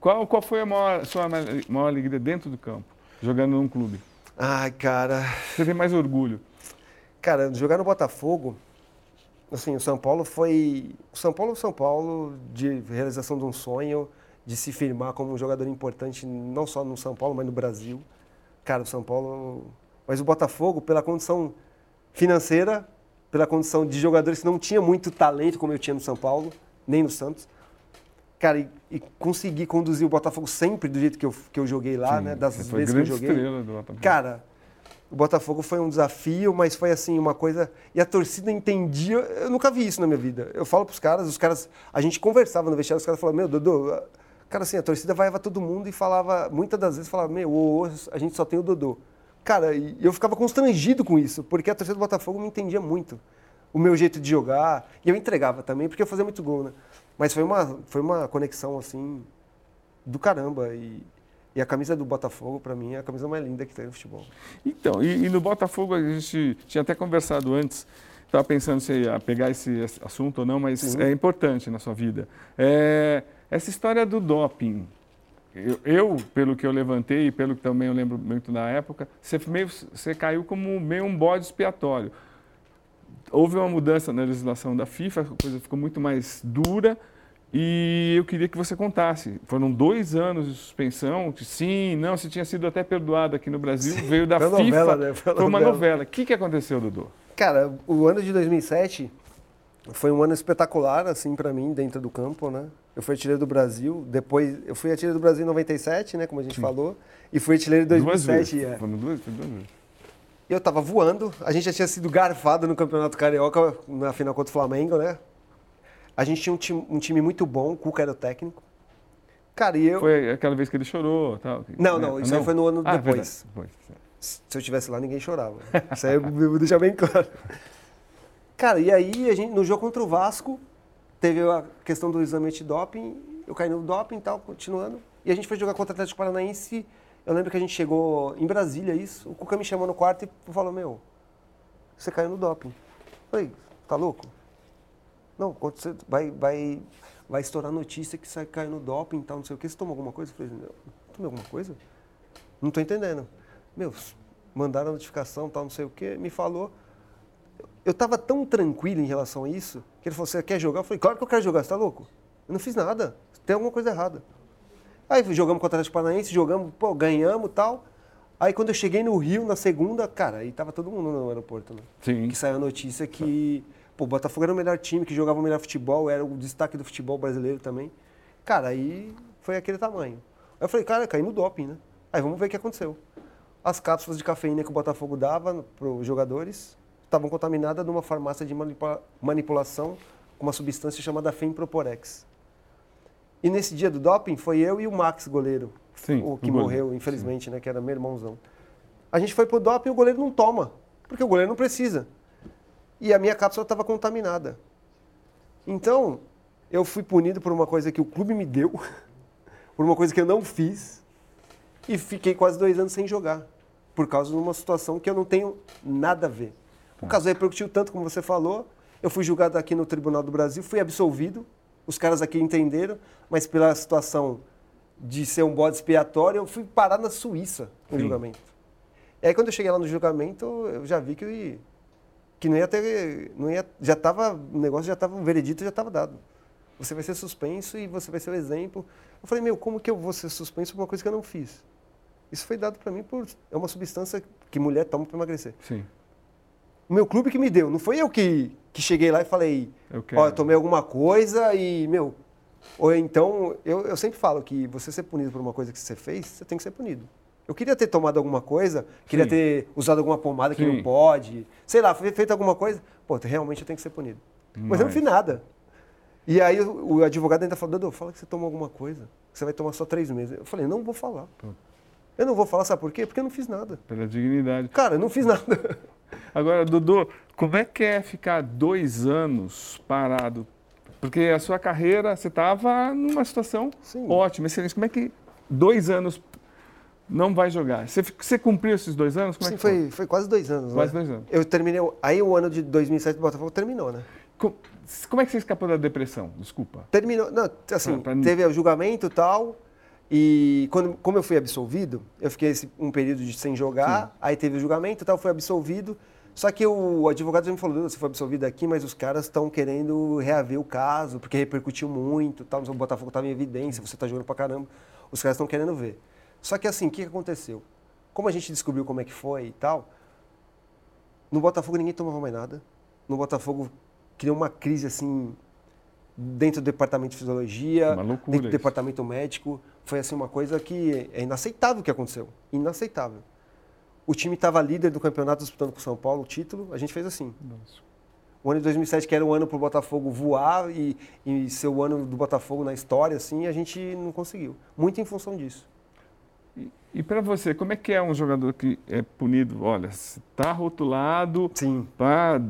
Qual, qual foi a maior, sua ma- maior alegria dentro do campo, jogando num clube? Ai, cara. Você tem mais orgulho? Cara, jogar no Botafogo, assim, o São Paulo foi. O São Paulo São Paulo de realização de um sonho, de se firmar como um jogador importante, não só no São Paulo, mas no Brasil. Cara, o São Paulo. Mas o Botafogo, pela condição financeira, pela condição de jogadores que não tinha muito talento como eu tinha no São Paulo, nem no Santos. Cara, e, e conseguir conduzir o Botafogo sempre do jeito que eu, que eu joguei lá, Sim, né? Das você foi vezes que eu joguei. estrela do Botafogo. Cara, o Botafogo foi um desafio, mas foi assim, uma coisa. E a torcida entendia. Eu nunca vi isso na minha vida. Eu falo pros caras, os caras. A gente conversava no vestiário, os caras falavam, meu, Dodô. Cara, assim, a torcida vaiava todo mundo e falava, muitas das vezes falava, meu, ô, a gente só tem o Dodô. Cara, e eu ficava constrangido com isso, porque a torcida do Botafogo me entendia muito. O meu jeito de jogar. E eu entregava também, porque eu fazia muito gol, né? Mas foi uma, foi uma conexão, assim, do caramba. E, E a camisa do Botafogo, para mim, é a camisa mais linda que tem no futebol. Então, e, e no Botafogo a gente tinha até conversado antes, estava pensando se ia pegar esse assunto ou não, mas Sim. é importante na sua vida. É, essa história do doping, eu, eu, pelo que eu levantei e pelo que também eu lembro muito na época, você, meio, você caiu como meio um bode expiatório. Houve uma mudança na legislação da FIFA, a coisa ficou muito mais dura e eu queria que você contasse. Foram dois anos de suspensão, sim, não, se tinha sido até perdoado aqui no Brasil, sim, veio da FIFA. Novela, né? Foi, foi uma novela. O que, que aconteceu, Dudu? Cara, o ano de 2007 foi um ano espetacular, assim, para mim, dentro do campo, né? Eu fui artilheiro do Brasil, depois eu fui artilheiro do Brasil em 97, né, como a gente Sim. falou, e fui artilheiro em 2007. Duas É. Foram duas, foi duas vezes. Eu tava voando, a gente já tinha sido garfado no Campeonato Carioca, na final contra o Flamengo, né? A gente tinha um time, um time muito bom, o Cuca era o técnico. Cara, e eu... Foi aquela vez que ele chorou tal. Não, não, isso não. aí foi no ano ah, depois. depois. Se eu estivesse lá, ninguém chorava. Isso aí eu vou deixar bem claro. Cara, e aí, a gente, no jogo contra o Vasco, teve a questão do exame antidoping, eu caí no doping e tal, continuando. E a gente foi jogar contra o Atlético Paranaense. Eu lembro que a gente chegou em Brasília, isso. O Cuca me chamou no quarto e falou: Meu, você caiu no doping. Eu falei: Tá louco? Não, você vai, vai, vai estourar notícia que você caiu no doping e tal, não sei o que. Você tomou alguma coisa? Eu falei: Não, tomei alguma coisa? Não tô entendendo. Meu, mandaram a notificação, tal, não sei o que. Me falou eu estava tão tranquilo em relação a isso, que ele falou, você quer jogar? Eu falei, claro que eu quero jogar, você está louco? Eu não fiz nada, tem alguma coisa errada. Aí jogamos contra o Atlético Paranaense, jogamos, pô, ganhamos tal. Aí quando eu cheguei no Rio, na segunda, cara, aí tava todo mundo no aeroporto, né? Sim. Que saiu a notícia que, pô, o Botafogo era o melhor time, que jogava o melhor futebol, era o destaque do futebol brasileiro também. Cara, aí foi aquele tamanho. Aí eu falei, cara, caí no doping, né? Aí vamos ver o que aconteceu. As cápsulas de cafeína que o Botafogo dava para os jogadores, estavam contaminadas numa farmácia de manipula manipulação com uma substância chamada Femproporex. E nesse dia do doping foi eu e o Max, goleiro, Sim, o que morreu, infelizmente, Sim. né, que era meu irmãozão. A gente foi pro doping e o goleiro não toma, porque o goleiro não precisa. E a minha cápsula estava contaminada. Então, eu fui punido por uma coisa que o clube me deu, por uma coisa que eu não fiz, e fiquei quase dois anos sem jogar, por causa de uma situação que eu não tenho nada a ver. O caso repercutiu tanto como você falou. Eu fui julgado aqui no Tribunal do Brasil, fui absolvido. Os caras aqui entenderam, mas pela situação de ser um bode expiatório, eu fui parar na Suíça no Sim. julgamento. E aí quando eu cheguei lá no julgamento, eu já vi que, que não ia ter. Não ia, já estava. O negócio já estava. O veredito já estava dado. Você vai ser suspenso e você vai ser o exemplo. Eu falei, meu, como que eu vou ser suspenso por uma coisa que eu não fiz? Isso foi dado para mim por. É uma substância que mulher toma para emagrecer. Sim o meu clube que me deu. Não foi eu que, que cheguei lá e falei, ó, eu tomei alguma coisa e, meu. Ou então, eu, eu sempre falo que você ser punido por uma coisa que você fez, você tem que ser punido. Eu queria ter tomado alguma coisa, queria Sim. ter usado alguma pomada que Sim. não pode, sei lá, feito alguma coisa. Pô, realmente eu tenho que ser punido. Mas, Mas eu não fiz nada. E aí o, o advogado ainda falou, Dodô, fala que você tomou alguma coisa, que você vai tomar só três meses. Eu falei, não vou falar. Pô. Eu não vou falar, sabe por quê? Porque eu não fiz nada. Pela dignidade. Cara, eu não fiz nada. Agora, Dudu, como é que é ficar dois anos parado? Porque a sua carreira, você estava numa situação Sim. ótima, excelente. Como é que dois anos não vai jogar? Você, você cumpriu esses dois anos? Como Sim, é foi? foi? Foi quase dois anos. Quase né? dois anos. Eu terminei. Aí o ano de 2007 do Botafogo terminou, né? Como, como é que você escapou da depressão? Desculpa. Terminou. Não, assim, pra, pra... teve o julgamento e tal. E quando, como eu fui absolvido, eu fiquei esse, um período de sem jogar, Sim. aí teve o julgamento e tal, fui absolvido. Só que o advogado já me falou, você foi absolvido aqui, mas os caras estão querendo reaver o caso, porque repercutiu muito, tal, o Botafogo estava em evidência, você está jogando pra caramba. Os caras estão querendo ver. Só que assim, o que aconteceu? Como a gente descobriu como é que foi e tal, no Botafogo ninguém tomava mais nada. No Botafogo criou uma crise assim dentro do departamento de fisiologia, dentro do departamento médico. Foi assim uma coisa que é inaceitável o que aconteceu. Inaceitável. O time estava líder do campeonato disputando com o São Paulo o título, a gente fez assim. Nossa. O ano de 2007, que era o ano para o Botafogo voar e, e ser o ano do Botafogo na história, assim, a gente não conseguiu. Muito em função disso. E, e para você, como é que é um jogador que é punido? Olha, está rotulado, sim. Tá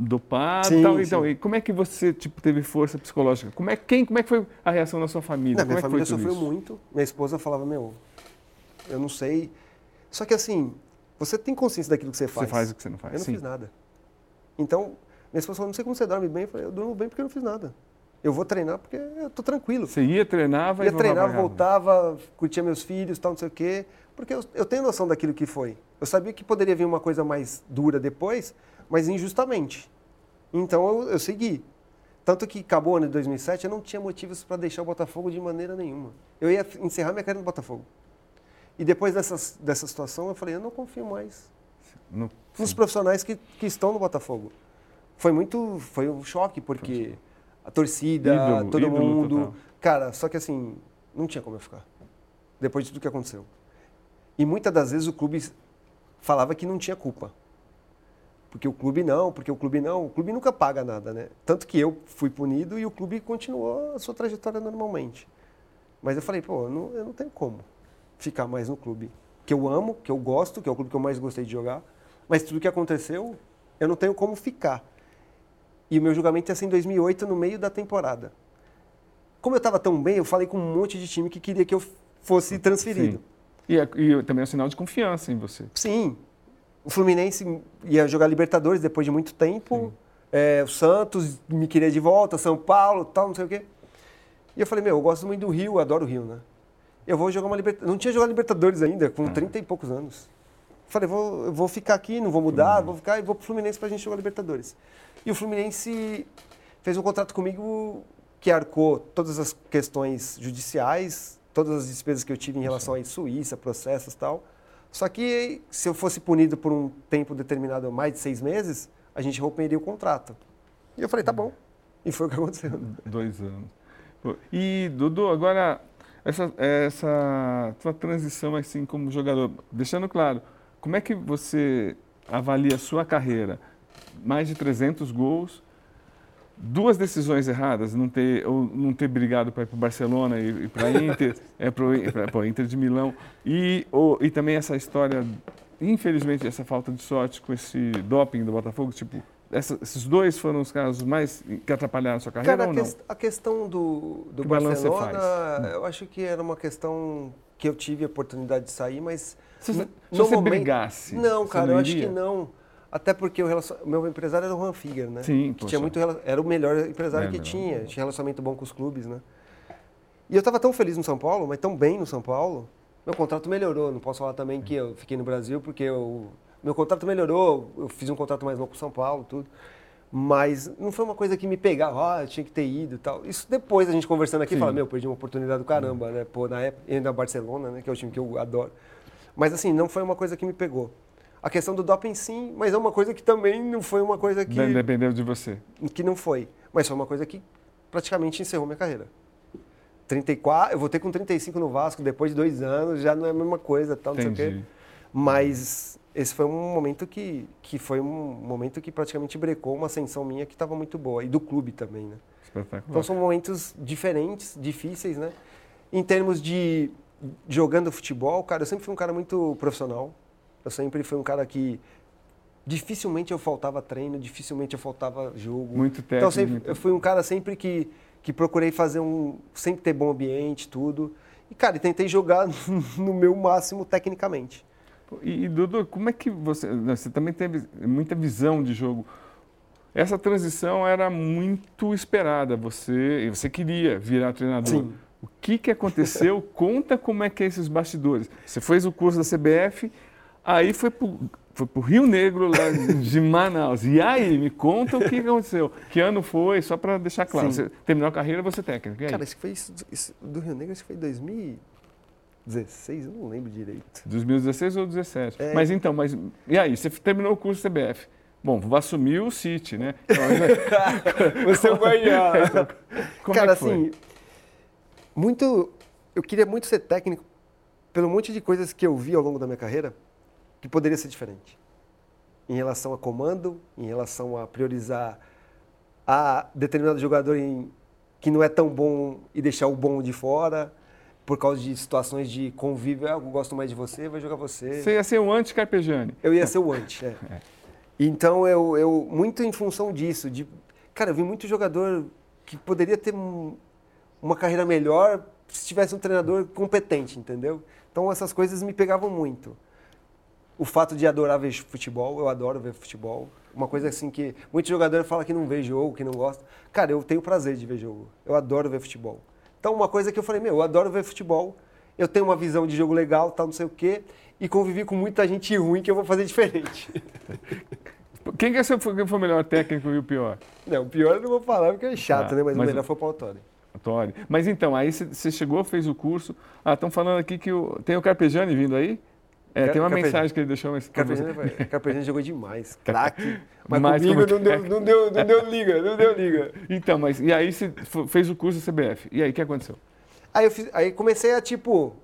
dopado sim, tal, então, e como é que você tipo, teve força psicológica? Como é, quem, como é que foi a reação da sua família? Não, minha é família sofreu isso? muito. Minha esposa falava, meu, eu não sei. Só que assim, você tem consciência daquilo que você faz. Você faz o que você não faz. Eu não Sim. fiz nada. Então, minha esposa falou, não sei como você dorme bem. Eu falei, eu durmo bem porque eu não fiz nada. Eu vou treinar porque eu tô tranquilo. Você ia, treinava ia e treinar, voltava. voltava, curtia meus filhos, tal, não sei o quê. Porque eu, eu tenho noção daquilo que foi. Eu sabia que poderia vir uma coisa mais dura depois, mas injustamente. Então eu, eu segui. Tanto que acabou o ano de 2007, eu não tinha motivos para deixar o Botafogo de maneira nenhuma. Eu ia encerrar minha carreira no Botafogo. E depois dessas, dessa situação, eu falei, eu não confio mais No, nos profissionais que, que estão no Botafogo. Foi muito, foi um choque, porque a torcida, Ídolo, todo ídolo mundo... total. Cara, só que assim, não tinha como eu ficar. Depois de tudo que aconteceu. E muitas das vezes o clube falava que não tinha culpa. Porque o clube não, porque o clube não. O clube nunca paga nada, né? Tanto que eu fui punido e o clube continuou a sua trajetória normalmente. Mas eu falei, pô, eu não, eu não tenho como ficar mais no clube. Que eu amo, que eu gosto, que é o clube que eu mais gostei de jogar. Mas tudo que aconteceu, eu não tenho como ficar. E o meu julgamento ia ser em 2008, no meio da temporada. Como eu estava tão bem, eu falei com um monte de time que queria que eu fosse transferido. Sim. E, é- e também é um sinal de confiança em você. Sim. O Fluminense ia jogar Libertadores depois de muito tempo. É, o Santos me queria de volta, São Paulo, tal, não sei o quê. E eu falei, meu, eu gosto muito do Rio, adoro o Rio, né? Eu vou jogar uma Libertadores. Não tinha jogado Libertadores ainda, com 30 e poucos anos. Falei, vou, eu vou ficar aqui, não vou mudar, vou ficar e vou pro Fluminense pra gente jogar Libertadores. E o Fluminense fez um contrato comigo que arcou todas as questões judiciais, todas as despesas que eu tive em relação a Suíça, processos tal. Só que se eu fosse punido por um tempo determinado, mais de seis meses, a gente romperia o contrato. E eu falei, tá bom. E foi o que aconteceu. Dois anos. E, Dudu, agora, essa, essa tua transição assim como jogador, deixando claro, como é que você avalia a sua carreira? Mais de 300 gols, duas decisões erradas, não ter, ou não ter brigado para ir para o Barcelona e, e para Inter, é, para Inter de Milão, e, ou, e também essa história, infelizmente, essa falta de sorte com esse doping do Botafogo, tipo, essa, esses dois foram os casos mais que atrapalharam a sua carreira Cara, ou a, não? ques- a questão do, do Que Barcelona, faz? eu acho que era uma questão que eu tive a oportunidade de sair, mas... Se, se você momento- brigasse. Não, cara, eu acho que não. Até porque o, relacion- meu empresário era o Juan Figuer, né? Sim, que poxa. tinha muito era o melhor empresário É, que melhor. tinha, tinha relacionamento bom com os clubes, né? E eu estava tão feliz no São Paulo, mas tão bem no São Paulo. Meu contrato melhorou, não posso falar também que eu fiquei no Brasil porque eu, meu contrato melhorou, eu fiz um contrato mais longo com o São Paulo, tudo. Mas não foi uma coisa que me pegava, ah, eu tinha que ter ido e tal. Isso depois a gente conversando aqui, Sim. fala, meu, perdi uma oportunidade do caramba, né? Pô, na época, ainda Barcelona, né, que é o time que eu adoro. Mas assim, não foi uma coisa que me pegou. A questão do doping sim, mas é uma coisa que também não foi uma coisa que Dependeu de você. que não foi. Mas foi uma coisa que praticamente encerrou minha carreira. 34, eu voltei com 35 no Vasco depois de dois anos, já não é a mesma coisa, tal, não sei o quê. Mas esse foi um momento que, que foi um momento que praticamente brecou uma ascensão minha que estava muito boa. E do clube também, né? Então são momentos diferentes, difíceis, né? Em termos de jogando futebol, cara, eu sempre fui um cara muito profissional. Eu sempre fui um cara que dificilmente eu faltava treino, dificilmente eu faltava jogo. Muito técnico. Então sempre, eu fui um cara sempre que, que procurei fazer um, sempre ter bom ambiente, tudo. E cara, e tentei jogar no meu máximo tecnicamente. E, e, Dudu, como é que você. Você também teve muita visão de jogo. Essa transição era muito esperada. Você, você queria virar treinador. Sim. O que, que aconteceu? Conta como é que é esses bastidores. Você fez o curso da CBF, aí foi para foi o Rio Negro, lá de Manaus. E aí, me conta o que aconteceu. Que ano foi, só para deixar claro. Sim. Você terminou a carreira, você é técnico. Cara, isso foi isso, isso- do Rio Negro, isso foi 2016, eu não lembro direito. 2016 ou 2017? É. Mas então, mas e aí? Você terminou o curso CBF. Bom, vou assumir o City, né? Então, Você ganhar. Como Cara, é que foi? assim, muito. Eu queria muito ser técnico pelo monte de coisas que eu vi ao longo da minha carreira que poderia ser diferente. Em relação a comando, em relação a priorizar a determinado jogador em, que não é tão bom e deixar o bom de fora, por causa de situações de convívio. Ah, eu gosto mais de você, vai jogar você. Você ia ser o anti-Carpegiani. Eu ia ser o anti, é. Então, eu, eu, muito em função disso, de, cara, eu vi muito jogador que poderia ter um- uma carreira melhor se tivesse um treinador competente, entendeu? Então essas coisas me pegavam muito. O fato de adorar ver futebol, eu adoro ver futebol. Uma coisa assim que muitos jogadores falam que não vê jogo, que não gosta. Cara, eu tenho prazer de ver jogo. Eu adoro ver futebol. Então uma coisa que eu falei, meu, eu adoro ver futebol. Eu tenho uma visão de jogo legal, tal, não sei o quê. E convivi com muita gente ruim que eu vou fazer diferente. Quem que foi, foi o melhor técnico e o pior? Não, o pior eu não vou falar porque é chato, ah, né? Mas, mas, o melhor foi o Paulo. Torre. Mas então, aí você chegou, fez o curso. Ah, estão falando aqui que o, tem o Carpegiani vindo aí? É, tem uma Carpe... mensagem que ele deixou. Mas... Carpegiani, jogou demais, craque. Mas, mas comigo como... não, deu, não, deu, não deu liga, não deu liga. Então, mas e aí você fez o curso da CBF. E aí, o que aconteceu? Aí, eu fiz, aí comecei a, tipo,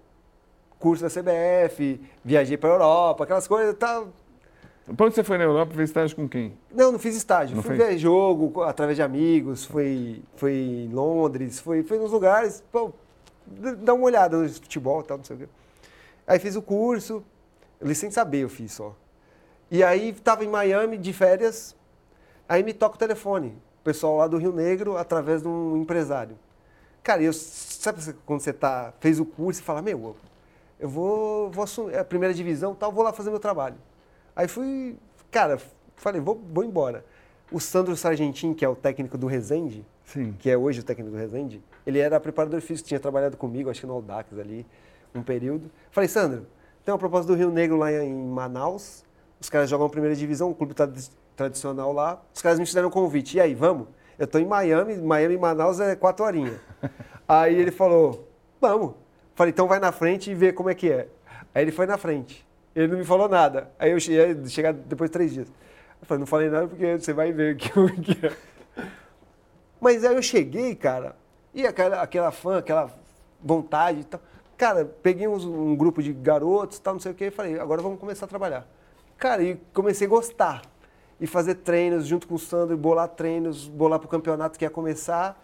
curso da CBF, viajei para Europa, aquelas coisas tal para onde você foi na Europa? Fez estágio com quem? Não, não fiz estágio. Não fui fez? ver jogo através de amigos, fui, fui em Londres, fui, fui nos lugares, pô, dar uma olhada no futebol e tal, não sei o quê. Aí fiz o curso, licença B eu fiz só. E aí estava em Miami de férias, aí me toca o telefone. O pessoal lá do Rio Negro, através de um empresário. Cara, eu, sabe quando você tá, fez o curso e fala, meu, eu vou, vou assumir é a primeira divisão tal, vou lá fazer meu trabalho. Aí fui, cara, falei, vou, vou embora. O Sandro Sargentin, que é o técnico do Resende, Sim. que é hoje o técnico do Resende, ele era preparador físico, tinha trabalhado comigo, acho que no Audax ali, um período. Falei, Sandro, tem uma proposta do Rio Negro lá em Manaus, os caras jogam a primeira divisão, um clube tradicional lá, os caras me fizeram um convite, e aí, vamos? Eu estou em Miami, Miami e Manaus é quatro horinhas. aí ele falou, vamos. Falei, então vai na frente e vê como é que é. Aí ele foi na frente. Ele não me falou nada. Aí eu cheguei, chegar depois de três dias. Eu falei, não falei nada porque você vai ver que, que é. Mas aí eu cheguei, cara, e aquela, aquela fã, aquela vontade e tal. Cara, peguei um, um grupo de garotos, tal, não sei o quê, e falei, agora vamos começar a trabalhar. Cara, e comecei a gostar. E fazer treinos junto com o Sandro, bolar treinos, bolar para o campeonato que ia começar.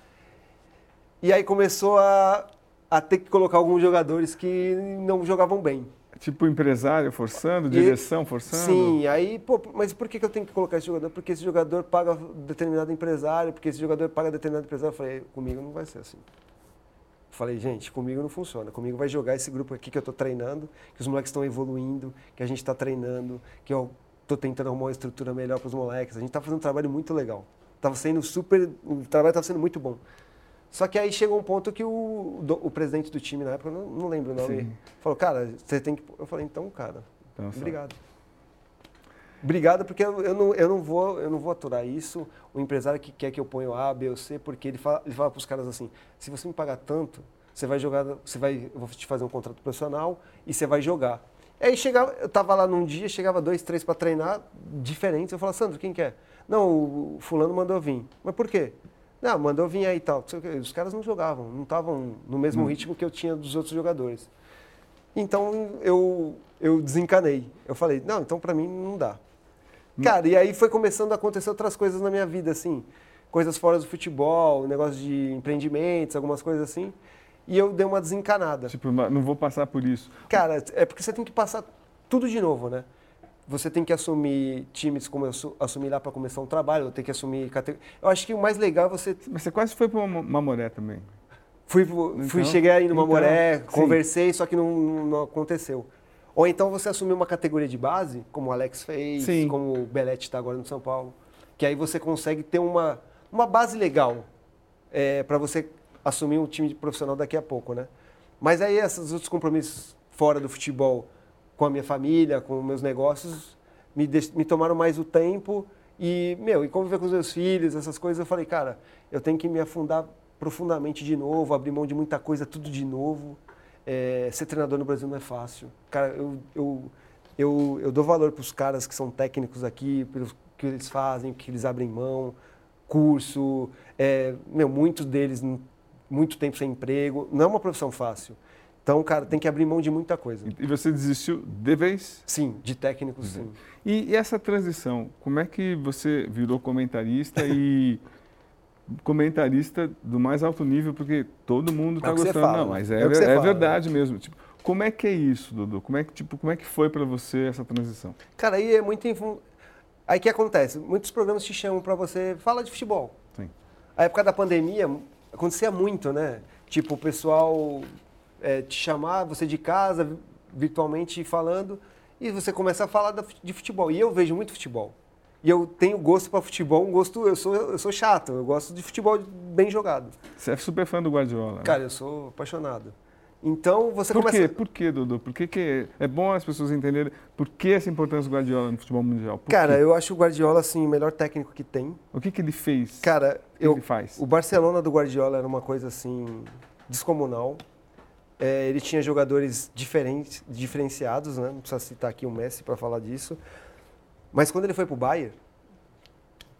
E aí começou a, a ter que colocar alguns jogadores que não jogavam bem. Tipo empresário forçando, direção forçando? Sim, aí, pô, mas por que, que eu tenho que colocar esse jogador? Porque esse jogador paga determinado empresário, porque esse jogador paga determinado empresário. Eu falei, comigo não vai ser assim. Falei, gente, comigo não funciona. Comigo vai jogar esse grupo aqui que eu estou treinando, que os moleques estão evoluindo, que a gente está treinando, que eu estou tentando arrumar uma estrutura melhor para os moleques. A gente está fazendo um trabalho muito legal. Tava sendo super, o trabalho estava sendo muito bom. Só que aí chegou um ponto que o, do, o presidente do time na época, não, não lembro o nome, Sim. falou, cara, você tem que. Eu falei, então, cara, então, obrigado. Obrigado, porque eu, eu, não, eu, não vou, eu não vou aturar isso. O empresário que quer que eu ponha A, B ou C, porque ele fala, ele fala para os caras assim: se você me pagar tanto, você vai jogar, você vai, eu vou te fazer um contrato profissional e você vai jogar. Aí chegava, eu estava lá num dia, chegava dois, três para treinar, diferentes. Eu falava, Sandro, quem quer? Não, o fulano mandou vir. Mas por quê? Não, mandou vir aí e tal. Os caras não jogavam, não estavam no mesmo hum. ritmo que eu tinha dos outros jogadores. Então eu, eu desencanei. Eu falei, não, então para mim não dá. Cara, e aí foi começando a acontecer outras coisas na minha vida, assim. Coisas fora do futebol, negócio de empreendimentos, algumas coisas assim. E eu dei uma desencanada. Tipo, não vou passar por isso. Cara, é porque você tem que passar tudo de novo, né? você tem que assumir times como eu assumi lá para começar um trabalho, tem que assumir categoria. Eu acho que o mais legal é você. Mas você quase foi para uma Mamoré também. Fui, fui então, cheguei aí no Mamoré, então, conversei, sim. só que não, não, aconteceu. Ou então você assumir uma categoria de base, como o Alex fez, sim. como o Belete está agora no São Paulo, que aí você consegue ter uma, uma base legal é, para você assumir um time profissional daqui a pouco, né? Mas aí esses outros compromissos fora do futebol com a minha família, com meus negócios, me, me tomaram mais o tempo e, meu, e conviver com os meus filhos, essas coisas, eu falei, cara, eu tenho que me afundar profundamente de novo, abrir mão de muita coisa, tudo de novo. É, ser treinador no Brasil não é fácil. Cara, eu, eu, eu, eu dou valor para os caras que são técnicos aqui, pelo que eles fazem, que eles abrem mão, curso, é, meu, muitos deles muito tempo sem emprego. Não é uma profissão fácil. Então, cara, tem que abrir mão de muita coisa. E você desistiu de vez? Sim, de técnico, sim. E, e essa transição, como é que você virou comentarista e comentarista do mais alto nível, porque todo mundo está é gostando. Fala, Não, mas é, é, é fala, verdade né? mesmo. Tipo, como é que é isso, Dudu? Como é que, tipo, como é que foi para você essa transição? Cara, aí é muito... Aí que acontece? Muitos programas te chamam para você... Fala de futebol. Sim. A época da pandemia, acontecia muito, né? Tipo, o pessoal é, te chamar, você de casa, virtualmente falando, e você começa a falar de futebol. E eu vejo muito futebol. E eu tenho gosto para futebol, um gosto. Eu sou, eu sou chato, eu gosto de futebol bem jogado. Você é super fã do Guardiola. Né? Cara, eu sou apaixonado. Então você por começa. Quê? Por quê, Dudu? Por que, que é bom as pessoas entenderem por que essa importância do Guardiola no futebol mundial? Por Cara, quê? eu acho o Guardiola assim o melhor técnico que tem. O que, que ele fez? Cara, eu, ele faz? o Barcelona do Guardiola era uma coisa assim descomunal. É, ele tinha jogadores diferentes, diferenciados, né? Não precisa citar aqui o Messi para falar disso. Mas quando ele foi pro Bayern,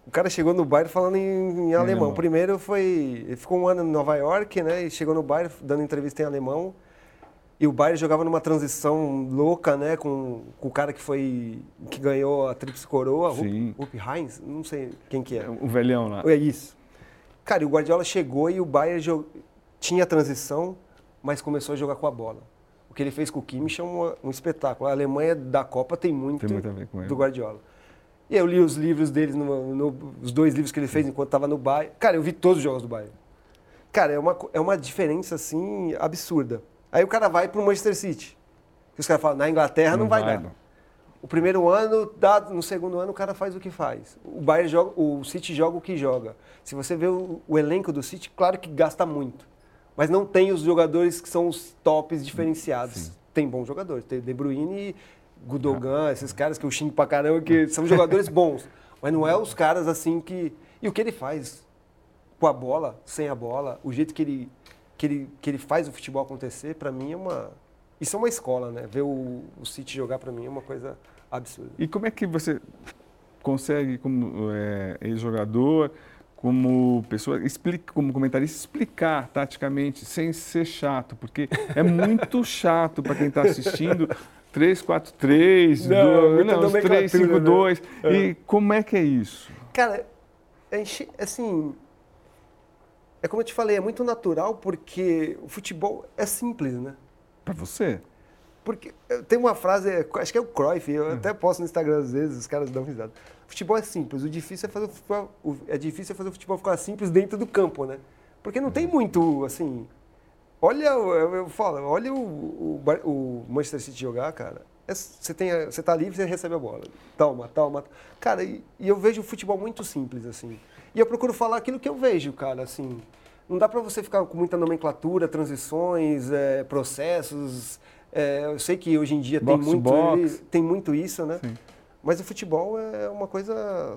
o cara chegou no Bayern falando em, em alemão. Primeiro foi, ele ficou um ano em Nova York, né? E chegou no Bayern dando entrevista em alemão. E o Bayern jogava numa transição louca, né? Com, com o cara que foi que ganhou a tríplice coroa, Sim. Rupp Heinz, não sei quem que é. O velhão lá. É isso. Cara, e o Guardiola chegou e o Bayern tinha transição, mas começou a jogar com a bola. O que ele fez com o Kimmich é um, um espetáculo. A Alemanha da Copa tem muito, tem muito a ver com ele. do Guardiola. E eu li os livros dele, no, no, os dois livros que ele fez enquanto estava no Bayern. Cara, eu vi todos os jogos do Bayern. Cara, é uma, é uma diferença, assim, absurda. Aí o cara vai para o Manchester City. Os caras falam, na Inglaterra não, não vai, vai, dar. Não. O primeiro ano, dá, no segundo ano, o cara faz o que faz. O Bayern joga, o City joga o que joga. Se você vê o, o elenco do City, claro que gasta muito mas não tem os jogadores que são os tops diferenciados. Sim. Tem bons jogadores, tem De Bruyne, Gudogan, ah. esses caras que eu xingo pra caramba, que são jogadores bons, mas não é os caras assim que... E o que ele faz com a bola, sem a bola, o jeito que ele, que ele, que ele faz o futebol acontecer, para mim é uma... Isso é uma escola, né? Ver o, o City jogar para mim é uma coisa absurda. E como é que você consegue, como é, ex-jogador, como pessoa, explica, como comentarista, explicar taticamente, sem ser chato, porque é muito chato para quem está assistindo. 3, 4, 3, não, 2, não, 3, 5, 2. Né? E como é que é isso? Cara, é, assim, é como eu te falei, é muito natural porque o futebol é simples, né? Para você? Porque tem uma frase, acho que é o Cruyff, eu hum. até posto no Instagram às vezes, os caras dão risada. Futebol é simples, o difícil é fazer o futebol, é difícil é fazer o futebol ficar simples dentro do campo, né? Porque não tem muito, assim, olha, eu, eu falo, olha o, o, o, Manchester City jogar, cara. É, você, tem, você tá livre, você recebe a bola. Toma, toma. Cara, e, e eu vejo o futebol muito simples, assim. E eu procuro falar aquilo que eu vejo, cara, assim. Não dá para você ficar com muita nomenclatura, transições, é, processos, é, eu sei que hoje em dia box tem, muito, tem muito isso, né? Sim. Mas o futebol é uma coisa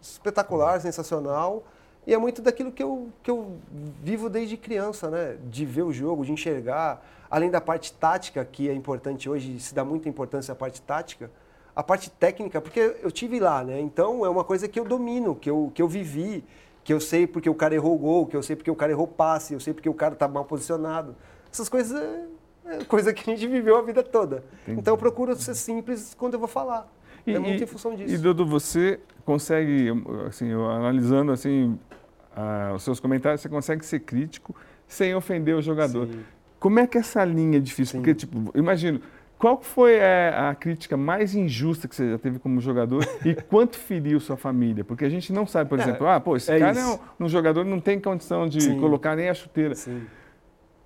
espetacular, sensacional. E é muito daquilo que eu, que eu vivo desde criança, né? De ver o jogo, de enxergar. Além da parte tática, que é importante hoje, se dá muita importância à parte tática, a parte técnica, porque eu tive lá, né? Então é uma coisa que eu domino, que eu, que eu vivi, que eu sei porque o cara errou o gol, que eu sei porque o cara errou passe, eu sei porque o cara está mal posicionado. Essas coisas é coisa que a gente viveu a vida toda. Entendi. Então eu procuro ser simples quando eu vou falar. E, é muito em função disso. E Dudu, você consegue, assim, analisando assim uh, os seus comentários, você consegue ser crítico sem ofender o jogador. Sim. Como é que essa linha é difícil? Sim. Porque, tipo, imagino, qual foi a, a, crítica mais injusta que você já teve como jogador e quanto feriu sua família? Porque a gente não sabe, por é, exemplo, ah, pô, esse é cara é um, um, jogador não tem condição de Sim. colocar nem a chuteira. Sim.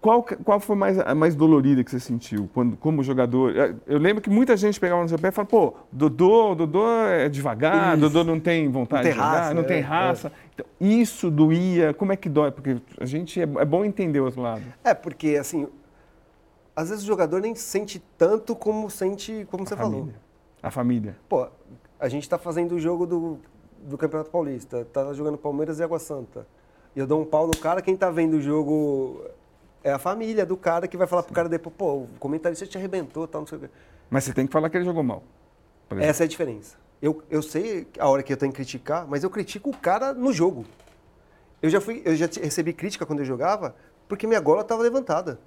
Qual, qual foi mais, a mais dolorida que você sentiu quando, como jogador? É, eu lembro que muita gente pegava no seu pé e falava, pô, Dodô, Dodô é devagar, isso. Dodô não tem vontade não tem de jogar, raça, não é, tem raça. É. Então, isso doía, como é que dói? Porque a gente, é, é bom entender o outro lado. É, porque assim, às vezes o jogador nem sente tanto como sente, como a você família. falou. A família. Pô, a gente está fazendo o jogo do, do Campeonato Paulista, tá jogando Palmeiras e Água Santa. E eu dou um pau no cara, quem está vendo o jogo é a família do cara que vai falar pro cara depois, pô, o comentarista te arrebentou, tal, não sei o quê. Mas você tem que falar que ele jogou mal. Essa é a diferença. Eu, eu sei a hora que eu tenho que criticar, mas eu critico o cara no jogo. Eu já, fui, eu já recebi crítica quando eu jogava porque minha gola estava levantada.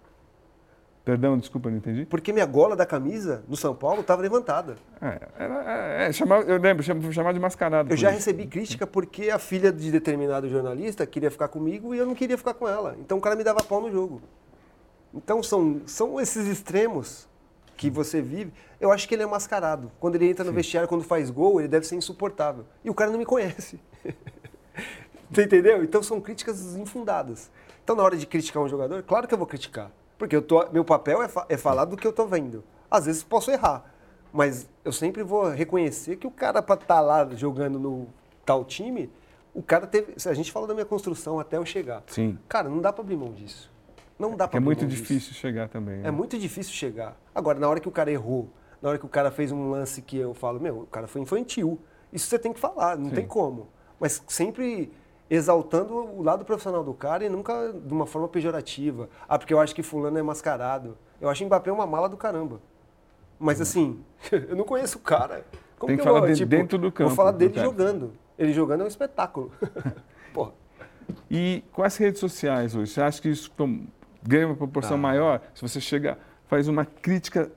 Perdão, desculpa, não entendi. Porque minha gola da camisa no São Paulo estava levantada. É, era, é, chamar, eu lembro, chamar de mascarado. Eu já isso. recebi crítica porque a filha de determinado jornalista queria ficar comigo e eu não queria ficar com ela. Então o cara me dava pau no jogo. Então são, são esses extremos que você vive. Eu acho que ele é mascarado. Quando ele entra no Sim. vestiário, quando faz gol, ele deve ser insuportável. E o cara não me conhece. Você entendeu? Então são críticas infundadas. Então na hora de criticar um jogador, claro que eu vou criticar. Porque eu tô, meu papel é, fa é falar do que eu tô vendo. Às vezes posso errar, mas eu sempre vou reconhecer que o cara para estar tá lá jogando no tal time, o cara teve. A gente fala da minha construção até eu chegar. Sim. Cara, não dá para abrir mão disso. Não dá para É muito difícil disso. chegar também. É né? muito difícil chegar. Agora, na hora que o cara errou, na hora que o cara fez um lance que eu falo, meu, o cara foi infantil. Isso você tem que falar, não Sim. tem como. Mas sempre exaltando o lado profissional do cara e nunca de uma forma pejorativa. Ah, porque eu acho que fulano é mascarado. Eu acho o Mbappé uma mala do caramba. Mas assim, eu não conheço o cara. Como Tem que eu falar vou, de- dentro do campo, Vou falar dele jogando. Ele jogando é um espetáculo. Porra. E com as redes sociais hoje, você acha que isso ganha uma proporção Ah. maior? Se você chega, faz uma crítica,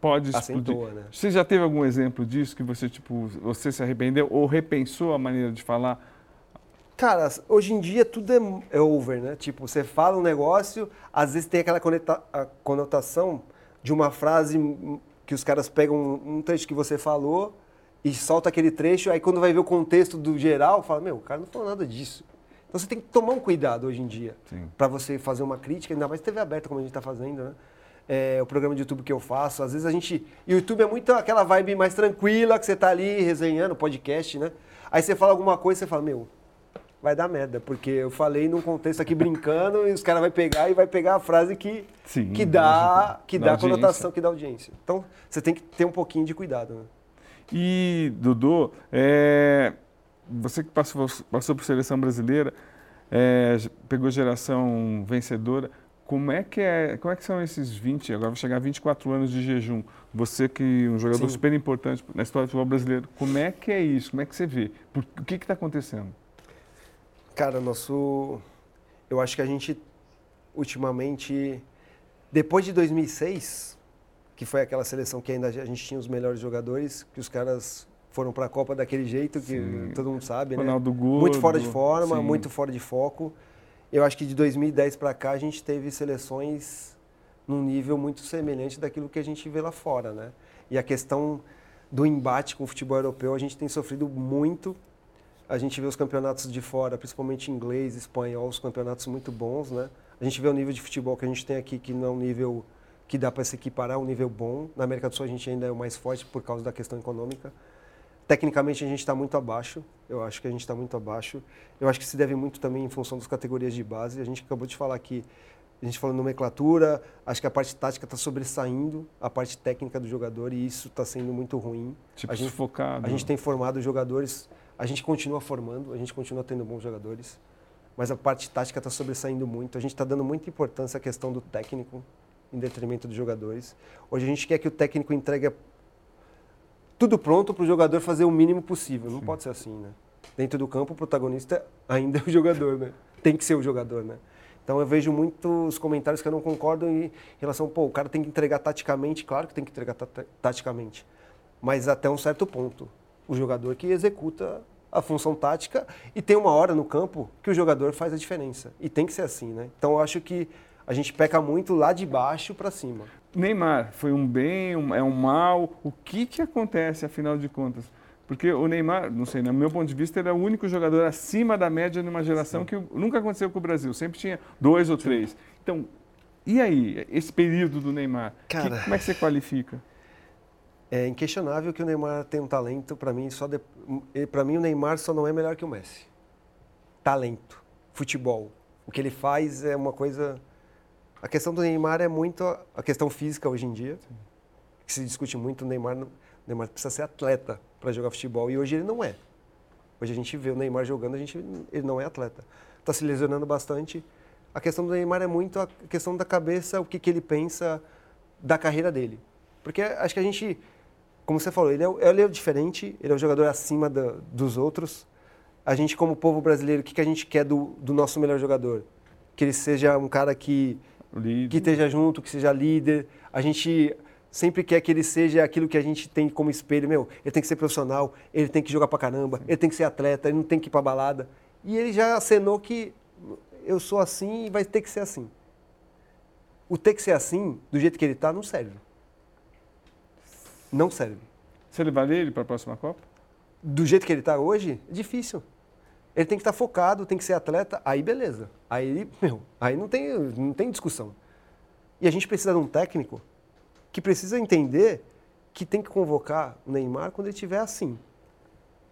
pode explodir. Acentua, né? Você já teve algum exemplo disso que você tipo, você se arrependeu ou repensou a maneira de falar? Cara, hoje em dia tudo é, é over, né? Tipo, você fala um negócio, às vezes tem aquela conotação de uma frase que os caras pegam um, trecho que você falou e solta aquele trecho, aí quando vai ver o contexto do geral, fala, meu, o cara não falou nada disso. Então você tem que tomar um cuidado hoje em dia para você fazer uma crítica, ainda mais TV aberta como a gente está fazendo, né? É, o programa de YouTube que eu faço, às vezes a gente. E o YouTube é muito aquela vibe mais tranquila, que você tá ali resenhando, podcast, né? Aí você fala alguma coisa e você fala, meu, vai dar merda, porque eu falei num contexto aqui brincando e os caras vão pegar e vai pegar a frase que, Sim, que dá, que dá audiência. conotação, que dá audiência. Então você tem que ter um pouquinho de cuidado, né? E, Dudu, é, você que passou, passou por seleção brasileira, é, pegou geração vencedora, como é, que é, como é que são esses 20, agora vai chegar a 24 anos de jejum, você que é um jogador Sim. super importante na história do futebol brasileiro, como é que é isso? Como é que você vê? Por- o que está acontecendo? Cara, nosso. Eu acho que a gente, ultimamente, depois de 2006, que foi aquela seleção que ainda a gente tinha os melhores jogadores, que os caras foram para a Copa daquele jeito que Sim. todo mundo sabe, né? Ronaldo Gordo. Muito fora de forma, sim. muito fora de foco. Eu acho que de 2010 para cá a gente teve seleções num nível muito semelhante daquilo que a gente vê lá fora, né? E a questão do embate com o futebol europeu, a gente tem sofrido muito. A gente vê os campeonatos de fora, principalmente inglês, espanhol, os campeonatos muito bons, né? A gente vê o nível de futebol que a gente tem aqui, que não é um nível que dá para se equiparar, é um nível bom. Na América do Sul a gente ainda é o mais forte por causa da questão econômica. Tecnicamente a gente está muito abaixo, eu acho que a gente está muito abaixo. Eu acho que se deve muito também em função das categorias de base. A gente acabou de falar aqui, a gente falou nomenclatura, acho que a parte tática está sobressaindo a parte técnica do jogador e isso está sendo muito ruim. Tipo, a gente, sufocado. a gente tem formado jogadores, a gente continua formando, a gente continua tendo bons jogadores, mas a parte tática está sobressaindo muito. A gente está dando muita importância à questão do técnico em detrimento dos jogadores. Hoje a gente quer que o técnico entregue tudo pronto para o jogador fazer o mínimo possível. Não pode ser assim, né? Dentro do campo, o protagonista ainda é o jogador, né? Tem que ser o jogador, né? Então eu vejo muitos comentários que eu não concordo em relação, pô, o cara tem que entregar taticamente, claro que tem que entregar ta- taticamente, mas até um certo ponto. O jogador que executa a função tática e tem uma hora no campo que o jogador faz a diferença. E tem que ser assim, né? Então eu acho que a gente peca muito lá de baixo para cima. Neymar foi um bem, um- é um mal. O que, que acontece, afinal de contas? Porque o Neymar, não sei, no meu ponto de vista, ele é o único jogador acima da média numa geração que nunca aconteceu com o Brasil. Sempre tinha dois ou três. Então, e aí, esse período do Neymar? Que- Cara. como é que você qualifica? É inquestionável que o Neymar tem um talento, para mim, só para mim o Neymar só não é melhor que o Messi. Talento, futebol. O que ele faz é uma coisa A questão do Neymar é muito a- questão física hoje em dia. Que se discute muito, o Neymar, o Neymar precisa ser atleta para jogar futebol e hoje ele não é. Hoje a gente vê o Neymar jogando, a gente, ele não é atleta. Está se lesionando bastante. A questão do Neymar é muito a questão da cabeça, o que, que ele pensa da carreira dele. Porque acho que a gente, como você falou, ele é, ele é o diferente, ele é o jogador acima da- dos outros. A gente, como povo brasileiro, o que, que a gente quer do, do nosso melhor jogador? Que ele seja um cara que Líder. que esteja junto, que seja líder. A gente sempre quer que ele seja aquilo que a gente tem como espelho. Meu, ele tem que ser profissional, ele tem que jogar pra caramba, ele tem que ser atleta, ele não tem que ir pra balada. E ele já acenou que eu sou assim e vai ter que ser assim. O ter que ser assim, do jeito que ele tá, não serve. Não serve. Você levaria ele para a próxima Copa? Do jeito que ele tá hoje, é difícil. Ele tem que estar focado, tem que ser atleta, aí beleza. Aí, meu, aí não tem, não tem discussão. E a gente precisa de um técnico que precisa entender que tem que convocar o Neymar quando ele estiver assim,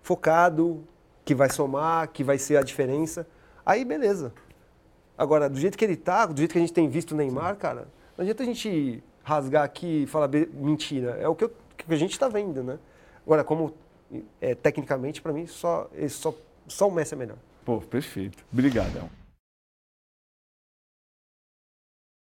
focado, que vai somar, que vai ser a diferença. Aí beleza. Agora, do jeito que ele tá, do jeito que a gente tem visto o Neymar, cara, não adianta a gente rasgar aqui e falar mentira. É o que, eu, que a gente está vendo, né? Agora, como é, tecnicamente, para mim, só, só, só o Messi é melhor. Pô, perfeito. Obrigadão.